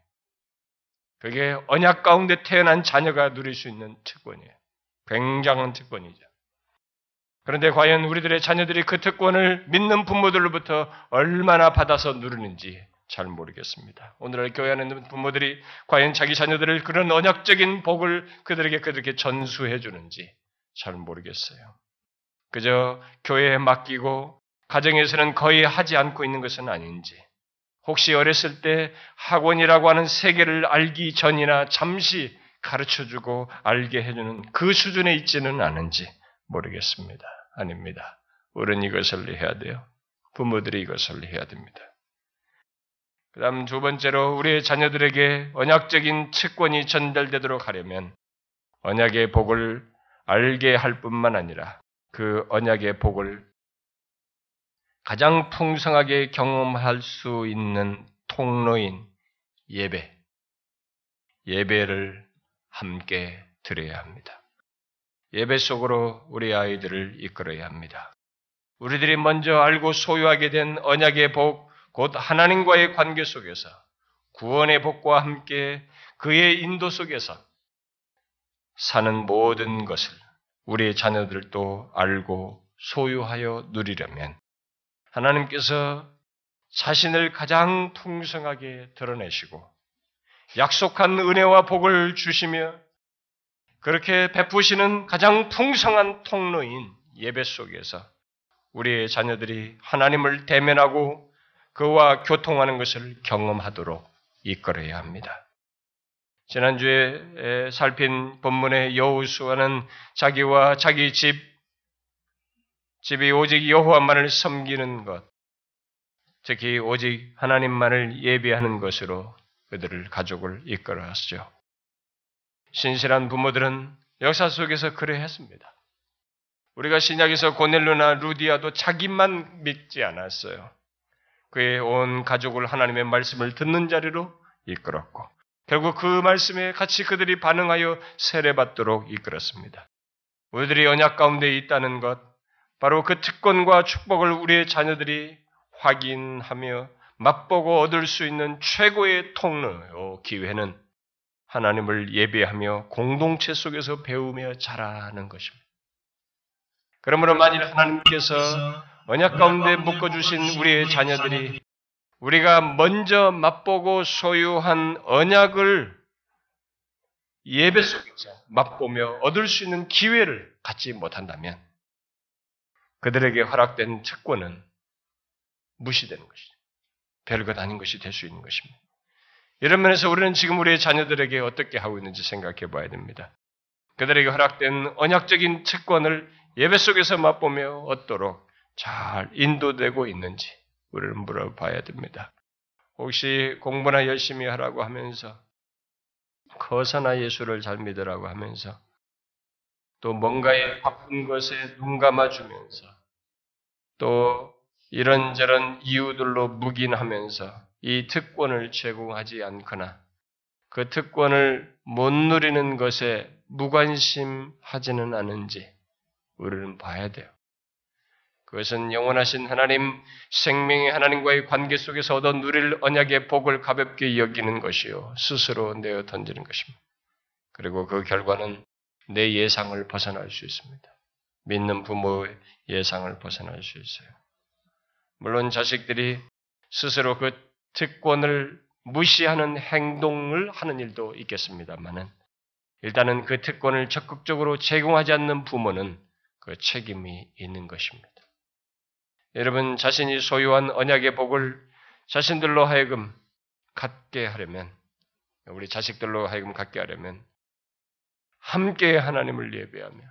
그게 언약 가운데 태어난 자녀가 누릴 수 있는 특권이에요. 굉장한 특권이죠. 그런데 과연 우리들의 자녀들이 그 특권을 믿는 부모들로부터 얼마나 받아서 누리는지 잘 모르겠습니다. 오늘날 교회 안에 있는 부모들이 과연 자기 자녀들을 그런 언약적인 복을 그들에게 그렇게 전수해 주는지 잘 모르겠어요. 그저 교회에 맡기고 가정에서는 거의 하지 않고 있는 것은 아닌지 혹시 어렸을 때 학원이라고 하는 세계를 알기 전이나 잠시 가르쳐 주고 알게 해주는 그 수준에 있지는 않은지 모르겠습니다. 아닙니다. 우리는 이것을 해야 돼요. 부모들이 이것을 해야 됩니다. 그 다음 두 번째로 우리의 자녀들에게 언약적인 채권이 전달되도록 하려면 언약의 복을 알게 할 뿐만 아니라 그 언약의 복을 가장 풍성하게 경험할 수 있는 통로인 예배, 예배를 함께 드려야 합니다. 예배 속으로 우리 아이들을 이끌어야 합니다. 우리들이 먼저 알고 소유하게 된 언약의 복, 곧 하나님과의 관계 속에서 구원의 복과 함께 그의 인도 속에서 사는 모든 것을 우리의 자녀들도 알고 소유하여 누리려면 하나님께서 자신을 가장 풍성하게 드러내시고 약속한 은혜와 복을 주시며 그렇게 베푸시는 가장 풍성한 통로인 예배 속에서 우리의 자녀들이 하나님을 대면하고 그와 교통하는 것을 경험하도록 이끌어야 합니다. 지난주에 살핀 본문의 여우수아는 자기와 자기 집, 집이 오직 여호와만을 섬기는 것, 특히 오직 하나님만을 예배하는 것으로 그들을 가족을 이끌어왔죠. 신실한 부모들은 역사 속에서 그래 했습니다. 우리가 신약에서 고넬로나 루디아도 자기만 믿지 않았어요. 그의 온 가족을 하나님의 말씀을 듣는 자리로 이끌었고 결국 그 말씀에 같이 그들이 반응하여 세례받도록 이끌었습니다. 우리들이 언약 가운데 있다는 것, 바로 그 특권과 축복을 우리의 자녀들이 확인하며 맛보고 얻을 수 있는 최고의 통로, 기회는 하나님을 예배하며 공동체 속에서 배우며 자라는 것입니다. 그러므로 만일 하나님께서 언약 가운데 묶어주신 우리의 자녀들이 우리가 먼저 맛보고 소유한 언약을 예배 속에서 맛보며 얻을 수 있는 기회를 갖지 못한다면 그들에게 허락된 특권은 무시되는 것이죠. 별것 아닌 것이 될 수 있는 것입니다. 이런 면에서 우리는 지금 우리의 자녀들에게 어떻게 하고 있는지 생각해 봐야 됩니다. 그들에게 허락된 언약적인 특권을 예배 속에서 맛보며 얻도록 잘 인도되고 있는지 우리는 물어봐야 됩니다. 혹시 공부나 열심히 하라고 하면서 커서나 예수를 잘 믿으라고 하면서 또 뭔가에 바쁜 것에 눈 감아주면서 또 이런저런 이유들로 묵인하면서 이 특권을 제공하지 않거나 그 특권을 못 누리는 것에 무관심하지는 않은지 우리는 봐야 돼요. 그것은 영원하신 하나님, 생명의 하나님과의 관계 속에서 얻어 누릴 언약의 복을 가볍게 여기는 것이요. 스스로 내어 던지는 것입니다. 그리고 그 결과는 내 예상을 벗어날 수 있습니다. 믿는 부모의 예상을 벗어날 수 있어요. 물론 자식들이 스스로 그 특권을 무시하는 행동을 하는 일도 있겠습니다만은 일단은 그 특권을 적극적으로 제공하지 않는 부모는 그 책임이 있는 것입니다. 여러분 자신이 소유한 언약의 복을 자신들로 하여금 갖게 하려면 우리 자식들로 하여금 갖게 하려면 함께 하나님을 예배하며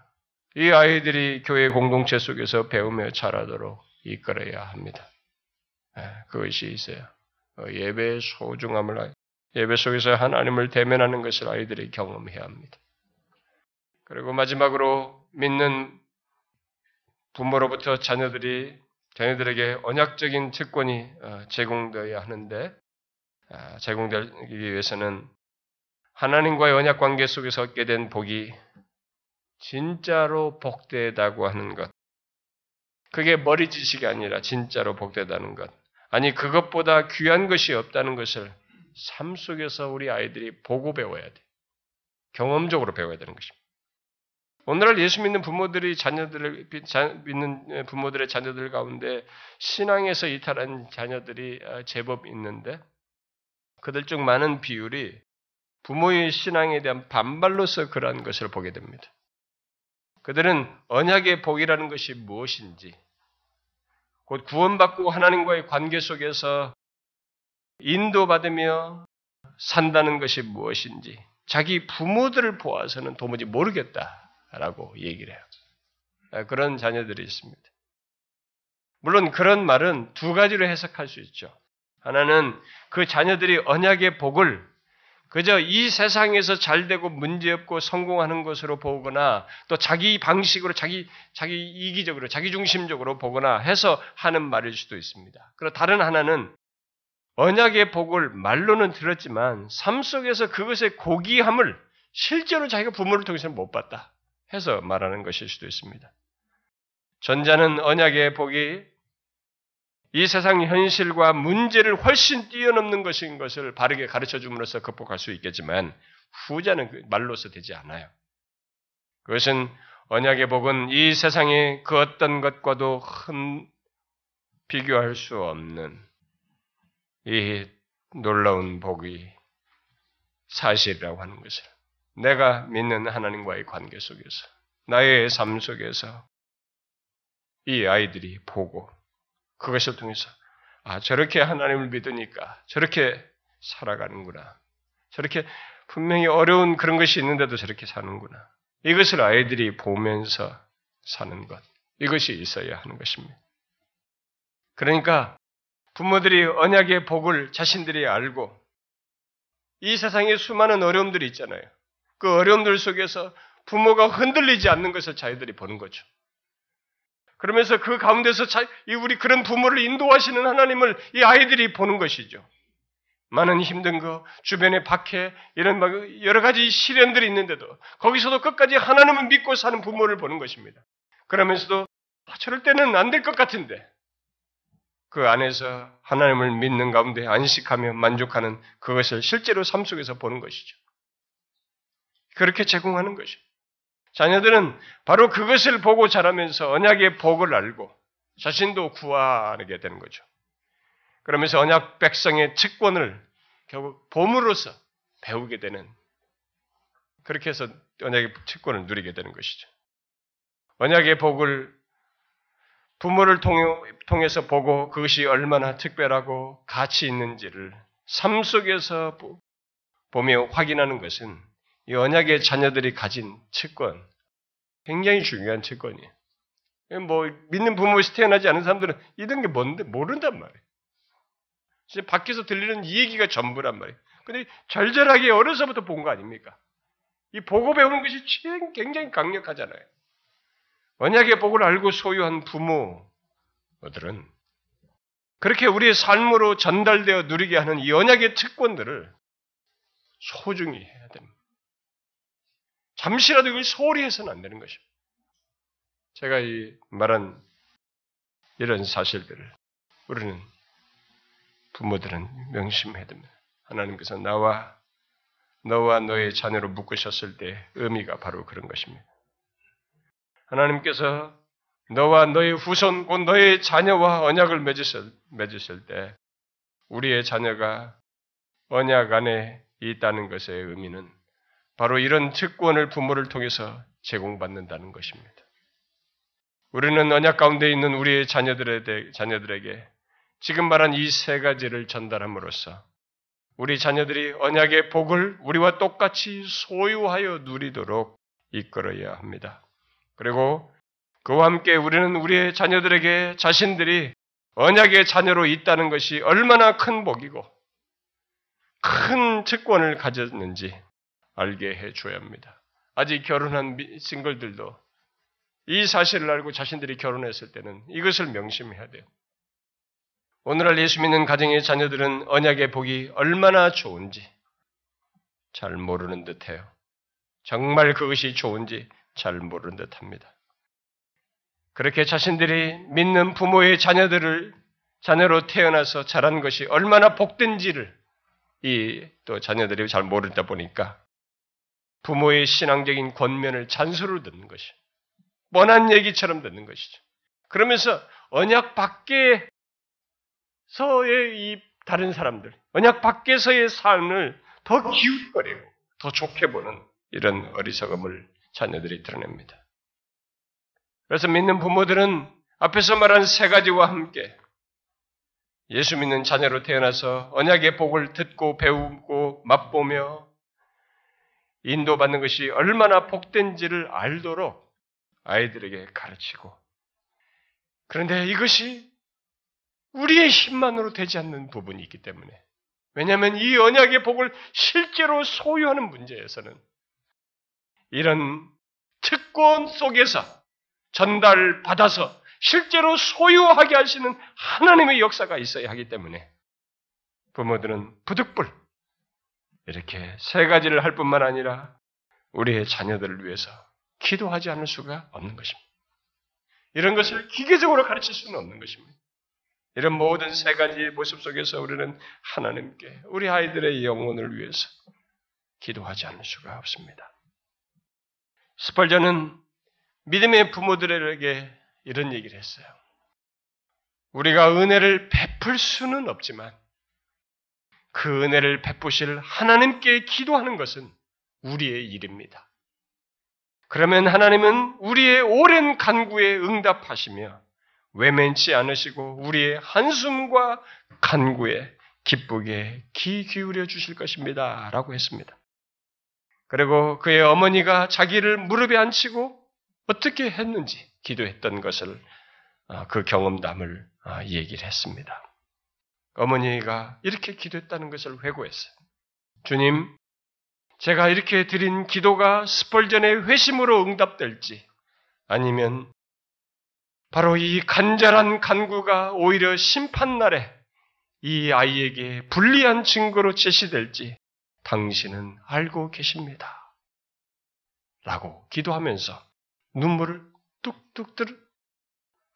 이 아이들이 교회 공동체 속에서 배우며 자라도록 이끌어야 합니다. 예, 그것이 있어요. 어, 예배의 소중함을 예배 속에서 하나님을 대면하는 것을 아이들이 경험해야 합니다. 그리고 마지막으로 믿는 부모로부터 자녀들이 자녀들에게 언약적인 특권이 어, 제공되어야 하는데 아, 제공되기 위해서는 하나님과의 언약 관계 속에서 얻게 된 복이 진짜로 복되다고 하는 것. 그게 머리 지식이 아니라 진짜로 복되다는 것. 아니 그것보다 귀한 것이 없다는 것을 삶 속에서 우리 아이들이 보고 배워야 돼. 경험적으로 배워야 되는 것입니다. 오늘날 예수 믿는 부모들이 자녀들을 믿는 부모들의 자녀들 가운데 신앙에서 이탈한 자녀들이 아, 제법 있는데 그들 중 많은 비율이 부모의 신앙에 대한 반발로서 그러한 것을 보게 됩니다. 그들은 언약의 복이라는 것이 무엇인지, 곧 구원받고 하나님과의 관계 속에서 인도받으며 산다는 것이 무엇인지, 자기 부모들을 보아서는 도무지 모르겠다라고 얘기를 해요. 아, 그런 자녀들이 있습니다. 물론 그런 말은 두 가지로 해석할 수 있죠. 하나는 그 자녀들이 언약의 복을 그저 이 세상에서 잘 되고 문제없고 성공하는 것으로 보거나 또 자기 방식으로 자기 자기 이기적으로 자기 중심적으로 보거나 해서 하는 말일 수도 있습니다. 그리고 다른 하나는 언약의 복을 말로는 들었지만 삶 속에서 그것의 고귀함을 실제로 자기가 부모를 통해서 못 봤다 해서 말하는 것일 수도 있습니다. 전자는 언약의 복이 이 세상 현실과 문제를 훨씬 뛰어넘는 것인 것을 바르게 가르쳐 줌으로써 극복할 수 있겠지만 후자는 그 말로서 되지 않아요. 그것은 언약의 복은 이 세상의 그 어떤 것과도 큰 비교할 수 없는 이 놀라운 복이 사실이라고 하는 것을 내가 믿는 하나님과의 관계 속에서 나의 삶 속에서 이 아이들이 보고 그것을 통해서 아 저렇게 하나님을 믿으니까 저렇게 살아가는구나. 저렇게 분명히 어려운 그런 것이 있는데도 저렇게 사는구나. 이것을 아이들이 보면서 사는 것. 이것이 있어야 하는 것입니다. 그러니까 부모들이 언약의 복을 자신들이 알고 이 세상에 수많은 어려움들이 있잖아요. 그 어려움들 속에서 부모가 흔들리지 않는 것을 자기들이 보는 거죠. 그러면서 그 가운데서 우리 그런 부모를 인도하시는 하나님을 이 아이들이 보는 것이죠. 많은 힘든 거, 주변에 박해, 이런 여러 가지 시련들이 있는데도 거기서도 끝까지 하나님을 믿고 사는 부모를 보는 것입니다. 그러면서도 아, 저럴 때는 안 될 것 같은데 그 안에서 하나님을 믿는 가운데 안식하며 만족하는 그것을 실제로 삶 속에서 보는 것이죠. 그렇게 제공하는 것이죠. 자녀들은 바로 그것을 보고 자라면서 언약의 복을 알고 자신도 구하게 되는 거죠. 그러면서 언약 백성의 측권을 결국 봄으로써 배우게 되는 그렇게 해서 언약의 측권을 누리게 되는 것이죠. 언약의 복을 부모를 통해서 보고 그것이 얼마나 특별하고 가치 있는지를 삶 속에서 보며 확인하는 것은 이 언약의 자녀들이 가진 채권, 굉장히 중요한 채권이에요. 뭐 믿는 부모에서 태어나지 않은 사람들은 이런 게 뭔데 모른단 말이에요. 진짜 밖에서 들리는 이 얘기가 전부란 말이에요. 근데 절절하게 어려서부터 본 거 아닙니까? 이 보고 배우는 것이 굉장히 강력하잖아요. 언약의 복을 알고 소유한 부모들은 그렇게 우리의 삶으로 전달되어 누리게 하는 이 언약의 특권들을 소중히 해야 됩니다. 잠시라도 이걸 소홀히 해서는 안 되는 것입니다. 제가 이 말한 이런 사실들을 우리는 부모들은 명심해야 됩니다. 하나님께서 나와 너와 너의 자녀로 묶으셨을 때 의미가 바로 그런 것입니다. 하나님께서 너와 너의 후손, 곧 너의 자녀와 언약을 맺으실, 맺으실 때 우리의 자녀가 언약 안에 있다는 것의 의미는 바로 이런 특권을 부모를 통해서 제공받는다는 것입니다. 우리는 언약 가운데 있는 우리의 자녀들에, 자녀들에게 지금 말한 이 세 가지를 전달함으로써 우리 자녀들이 언약의 복을 우리와 똑같이 소유하여 누리도록 이끌어야 합니다. 그리고 그와 함께 우리는 우리의 자녀들에게 자신들이 언약의 자녀로 있다는 것이 얼마나 큰 복이고 큰 특권을 가졌는지 알게 해 줘야 합니다. 아직 결혼한 싱글들도 이 사실을 알고 자신들이 결혼했을 때는 이것을 명심해야 돼요. 오늘날 예수 믿는 가정의 자녀들은 언약의 복이 얼마나 좋은지 잘 모르는 듯 해요. 정말 그것이 좋은지 잘 모르는 듯 합니다. 그렇게 자신들이 믿는 부모의 자녀들을 자녀로 태어나서 자란 것이 얼마나 복된지를 이 또 자녀들이 잘 모르다 보니까 부모의 신앙적인 권면을 잔소리로 듣는 것이 뻔한 얘기처럼 듣는 것이죠. 그러면서 언약 밖에서의 이 다른 사람들, 언약 밖에서의 삶을 더 기웃거리고 더 좋게 보는 이런 어리석음을 자녀들이 드러냅니다. 그래서 믿는 부모들은 앞에서 말한 세 가지와 함께 예수 믿는 자녀로 태어나서 언약의 복을 듣고 배우고 맛보며 인도받는 것이 얼마나 복된지를 알도록 아이들에게 가르치고 그런데 이것이 우리의 힘만으로 되지 않는 부분이 있기 때문에 왜냐하면 이 언약의 복을 실제로 소유하는 문제에서는 이런 특권 속에서 전달받아서 실제로 소유하게 하시는 하나님의 역사가 있어야 하기 때문에 부모들은 부득불 이렇게 세 가지를 할 뿐만 아니라 우리의 자녀들을 위해서 기도하지 않을 수가 없는 것입니다. 이런 것을 기계적으로 가르칠 수는 없는 것입니다. 이런 모든 세 가지의 모습 속에서 우리는 하나님께 우리 아이들의 영혼을 위해서 기도하지 않을 수가 없습니다. 스펄전은 믿음의 부모들에게 이런 얘기를 했어요. 우리가 은혜를 베풀 수는 없지만 그 은혜를 베푸실 하나님께 기도하는 것은 우리의 일입니다. 그러면 하나님은 우리의 오랜 간구에 응답하시며 외면치 않으시고 우리의 한숨과 간구에 기쁘게 귀 기울여 주실 것입니다. 라고 했습니다. 그리고 그의 어머니가 자기를 무릎에 앉히고 어떻게 했는지 기도했던 것을 아, 그 경험담을 아, 얘기를 했습니다. 어머니가 이렇게 기도했다는 것을 회고했어요. 주님, 제가 이렇게 드린 기도가 스펄전의 회심으로 응답될지 아니면 바로 이 간절한 간구가 오히려 심판날에 이 아이에게 불리한 증거로 제시될지 당신은 알고 계십니다. 라고 기도하면서 눈물을 뚝뚝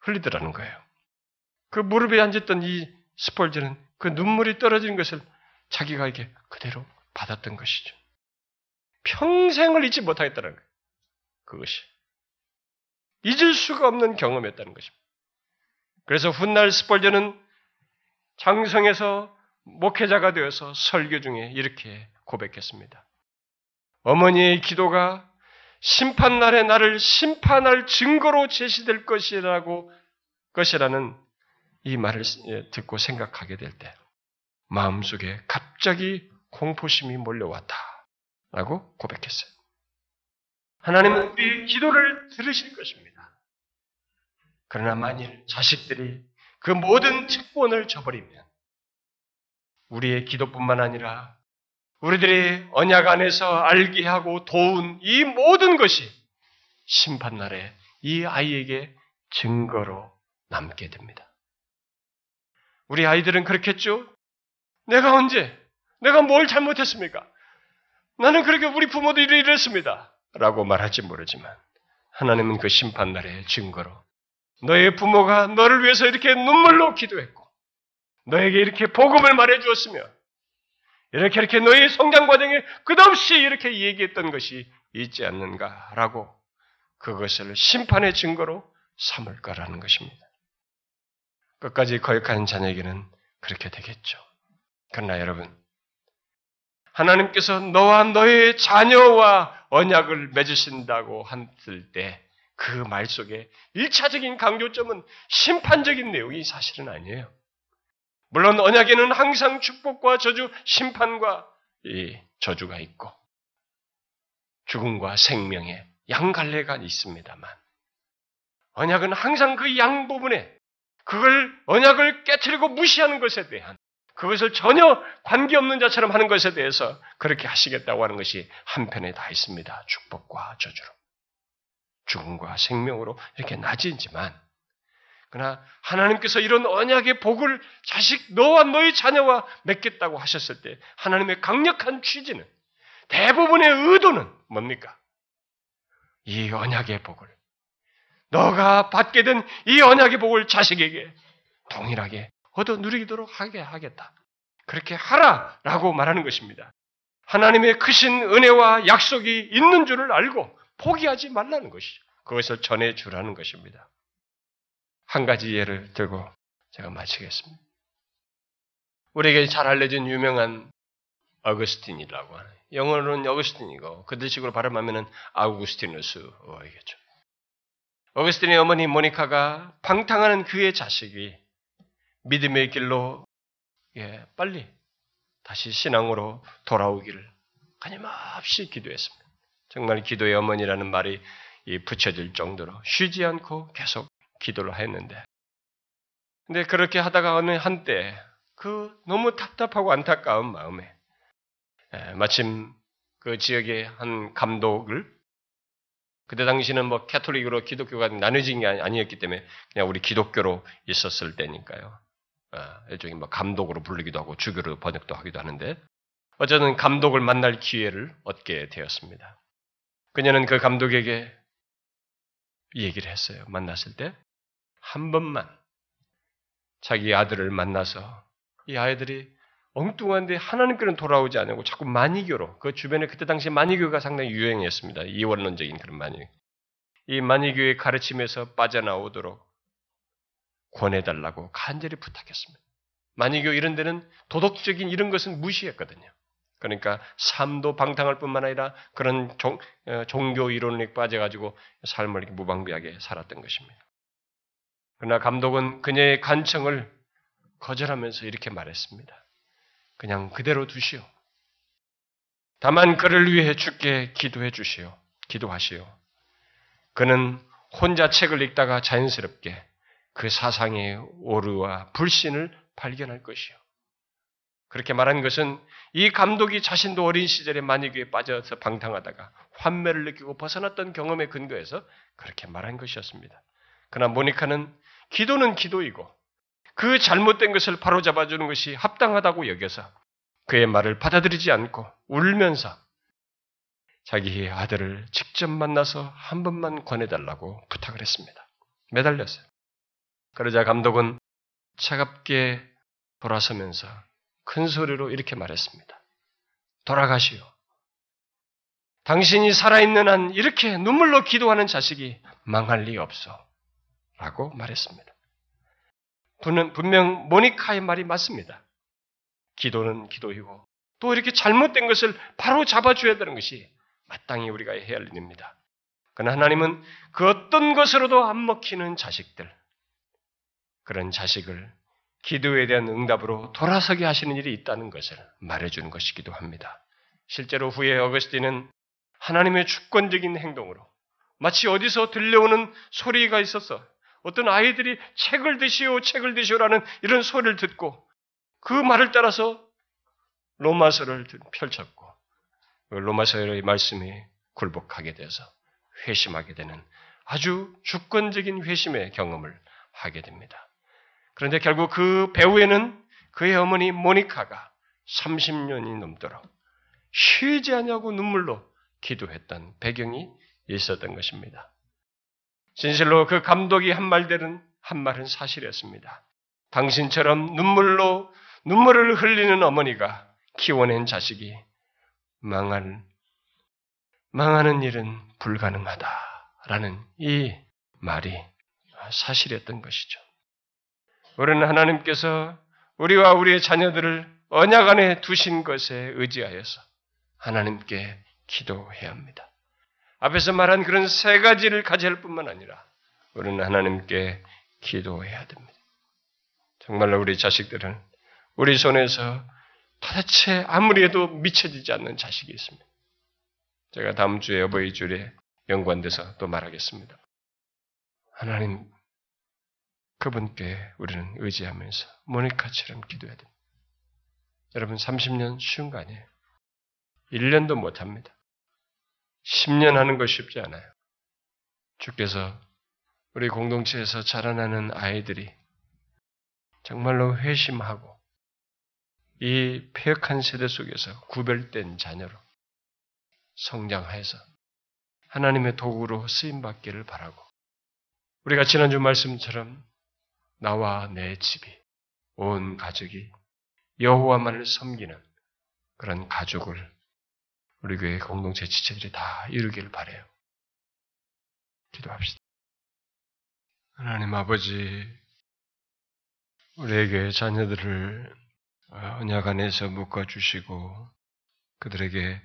흘리더라는 거예요. 그 무릎에 앉았던 이 스폴즈는 그 눈물이 떨어지는 것을 자기가 이게 그대로 받았던 것이죠. 평생을 잊지 못하겠다는 거예요. 그것이. 잊을 수가 없는 경험이었다는 것입니다. 그래서 훗날 스폴저는 장성에서 목회자가 되어서 설교 중에 이렇게 고백했습니다. 어머니의 기도가 심판날에 나를 심판할 증거로 제시될 것이라고 것이라는 이 말을 예, 듣고 생각하게 될 때 마음속에 갑자기 공포심이 몰려왔다 라고 고백했어요. 하나님은 우리 기도를 들으실 것입니다. 그러나 만일 자식들이 그 모든 특권을 저버리면 우리의 기도뿐만 아니라 우리들이 언약 안에서 알게 하고 도운 이 모든 것이 심판날에 이 아이에게 증거로 남게 됩니다. 우리 아이들은 그렇겠죠? 내가 언제? 내가 뭘 잘못했습니까? 나는 그렇게 우리 부모들이 이랬습니다. 라고 말할지 모르지만 하나님은 그 심판날의 증거로 너의 부모가 너를 위해서 이렇게 눈물로 기도했고 너에게 이렇게 복음을 말해 주었으며 이렇게 이렇게 너의 성장 과정에 끝없이 이렇게 얘기했던 것이 있지 않는가라고 그것을 심판의 증거로 삼을 거라는 것입니다. 끝까지 거역하는 자녀에게는 그렇게 되겠죠. 그러나 여러분, 하나님께서 너와 너의 자녀와 언약을 맺으신다고 했을 때 그 말 속에 일차적인 강조점은 심판적인 내용이 사실은 아니에요. 물론 언약에는 항상 축복과 저주, 심판과 이 저주가 있고 죽음과 생명의 양갈래가 있습니다만 언약은 항상 그 양 부분에 그걸 언약을 깨뜨리고 무시하는 것에 대한 그것을 전혀 관계없는 자처럼 하는 것에 대해서 그렇게 하시겠다고 하는 것이 한편에 다 있습니다. 축복과 저주로. 죽음과 생명으로 이렇게 낮이지만, 그러나 하나님께서 이런 언약의 복을 자식, 너와 너의 자녀와 맺겠다고 하셨을 때 하나님의 강력한 취지는 대부분의 의도는 뭡니까? 이 언약의 복을 너가 받게 된 이 언약의 복을 자식에게 동일하게 얻어 누리도록 하게 하겠다. 그렇게 하라라고 말하는 것입니다. 하나님의 크신 은혜와 약속이 있는 줄을 알고 포기하지 말라는 것이죠. 그것을 전해 주라는 것입니다. 한 가지 예를 들고 제가 마치겠습니다. 우리에게 잘 알려진 유명한 어거스틴이라고 하는 영어로는 어거스틴이고 그들식으로 발음하면은 아우구스티누스어이겠죠. 어거스틴의 어머니 모니카가 방탕하는 그의 자식이 믿음의 길로 예, 빨리 다시 신앙으로 돌아오기를 끊임없이 기도했습니다. 정말 기도의 어머니라는 말이 붙여질 정도로 쉬지 않고 계속 기도를 했는데 근데 그렇게 하다가 어느 한때 그 너무 답답하고 안타까운 마음에 예, 마침 그 지역의 한 감독을 그때 당시는 뭐 캐톨릭으로 기독교가 나눠진 게 아니었기 때문에 그냥 우리 기독교로 있었을 때니까요. 아, 일종의 뭐 감독으로 부르기도 하고 주교로 번역도 하기도 하는데 어쨌든 감독을 만날 기회를 얻게 되었습니다. 그녀는 그 감독에게 얘기를 했어요. 만났을 때 한 번만 자기 아들을 만나서 이 아이들이 엉뚱한데 하나님께는 돌아오지 않고 자꾸 만이교로 그 주변에 그때 당시 만이교가 상당히 유행했습니다. 이원론적인 그런 만이. 이 만이교의 가르침에서 빠져나오도록 권해달라고 간절히 부탁했습니다. 만이교 이런 데는 도덕적인 이런 것은 무시했거든요. 그러니까 삶도 방탕할 뿐만 아니라 그런 종, 어, 종교 이론에 빠져가지고 삶을 이렇게 무방비하게 살았던 것입니다. 그러나 감독은 그녀의 간청을 거절하면서 이렇게 말했습니다. 그냥 그대로 두시오. 다만 그를 위해 죽게 기도해 주시오. 기도하시오. 그는 혼자 책을 읽다가 자연스럽게 그 사상의 오류와 불신을 발견할 것이요. 그렇게 말한 것은 이 감독이 자신도 어린 시절에 만이교에 빠져서 방탕하다가 환멸을 느끼고 벗어났던 경험에 근거해서 그렇게 말한 것이었습니다. 그러나 모니카는 기도는 기도이고 그 잘못된 것을 바로잡아주는 것이 합당하다고 여겨서 그의 말을 받아들이지 않고 울면서 자기의 아들을 직접 만나서 한 번만 권해달라고 부탁을 했습니다. 매달렸어요. 그러자 감독은 차갑게 돌아서면서 큰 소리로 이렇게 말했습니다. 돌아가시오. 당신이 살아있는 한 이렇게 눈물로 기도하는 자식이 망할 리 없어. 라고 말했습니다. 분명 모니카의 말이 맞습니다. 기도는 기도이고 또 이렇게 잘못된 것을 바로 잡아줘야 되는 것이 마땅히 우리가 해야 할 일입니다. 그러나 하나님은 그 어떤 것으로도 안 먹히는 자식들, 그런 자식을 기도에 대한 응답으로 돌아서게 하시는 일이 있다는 것을 말해주는 것이기도 합니다. 실제로 후에 어거스틴은 하나님의 주권적인 행동으로 마치 어디서 들려오는 소리가 있어서 어떤 아이들이 책을 드시오, 책을 드시오라는 이런 소리를 듣고 그 말을 따라서 로마서를 펼쳤고 그 로마서의 말씀이 굴복하게 돼서 회심하게 되는 아주 주권적인 회심의 경험을 하게 됩니다. 그런데 결국 그 배후에는 그의 어머니 모니카가 30년이 넘도록 쉬지 않냐고 눈물로 기도했던 배경이 있었던 것입니다. 진실로 그 감독이 한 말들은 한 말은 사실이었습니다. 당신처럼 눈물로 눈물을 흘리는 어머니가 키워낸 자식이 망할 망하는 일은 불가능하다라는 이 말이 사실이었던 것이죠. 우리는 하나님께서 우리와 우리의 자녀들을 언약 안에 두신 것에 의지하여서 하나님께 기도해야 합니다. 앞에서 말한 그런 세 가지를 가져야 뿐만 아니라 우리는 하나님께 기도해야 됩니다. 정말로 우리 자식들은 우리 손에서 도대체 아무리 해도 미쳐지지 않는 자식이 있습니다. 제가 다음 주에 어버이 주일에 연관돼서 또 말하겠습니다. 하나님, 그분께 우리는 의지하면서 모니카처럼 기도해야 됩니다. 여러분, 30년 쉬운 거 아니에요. 1년도 못 합니다. 10년 하는 거 쉽지 않아요. 주께서 우리 공동체에서 자라나는 아이들이 정말로 회심하고 이 폐역한 세대 속에서 구별된 자녀로 성장해서 하나님의 도구로 쓰임 받기를 바라고 우리가 지난주 말씀처럼 나와 내 집이 온 가족이 여호와만을 섬기는 그런 가족을 우리 교회 공동체 지체들이 다 이루기를 바래요. 기도합시다. 하나님 아버지, 우리에게 자녀들을 언약 안에서 묶어주시고 그들에게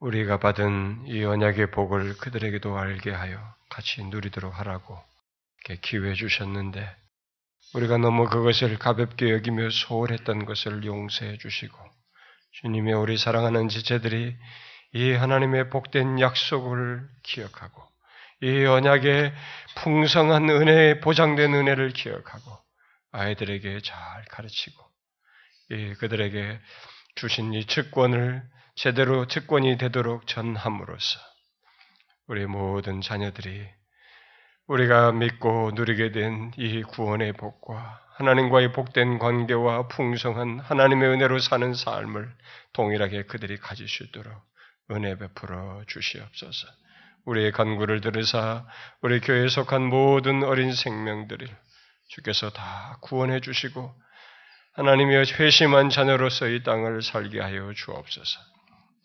우리가 받은 이 언약의 복을 그들에게도 알게 하여 같이 누리도록 하라고 이렇게 기회해 주셨는데 우리가 너무 그것을 가볍게 여기며 소홀했던 것을 용서해 주시고 주님의 우리 사랑하는 지체들이 이 하나님의 복된 약속을 기억하고 이 언약의 풍성한 은혜에 보장된 은혜를 기억하고 아이들에게 잘 가르치고 이 그들에게 주신 이 측권을 제대로 측권이 되도록 전함으로써 우리 모든 자녀들이 우리가 믿고 누리게 된 이 구원의 복과 하나님과의 복된 관계와 풍성한 하나님의 은혜로 사는 삶을 동일하게 그들이 가질 수 있도록 은혜 베풀어 주시옵소서. 우리의 간구를 들으사 우리 교회에 속한 모든 어린 생명들을 주께서 다 구원해 주시고 하나님의 회심한 자녀로서 이 땅을 살게 하여 주옵소서.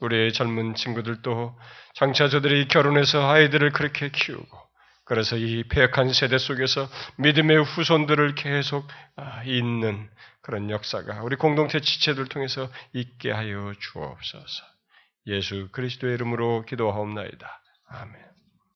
우리의 젊은 친구들도 장차 저들이 결혼해서 아이들을 그렇게 키우고 그래서 이 폐역한 세대 속에서 믿음의 후손들을 계속 잇는 그런 역사가 우리 공동체 지체들 통해서 있게 하여 주옵소서. 예수 그리스도의 이름으로 기도하옵나이다. 아멘.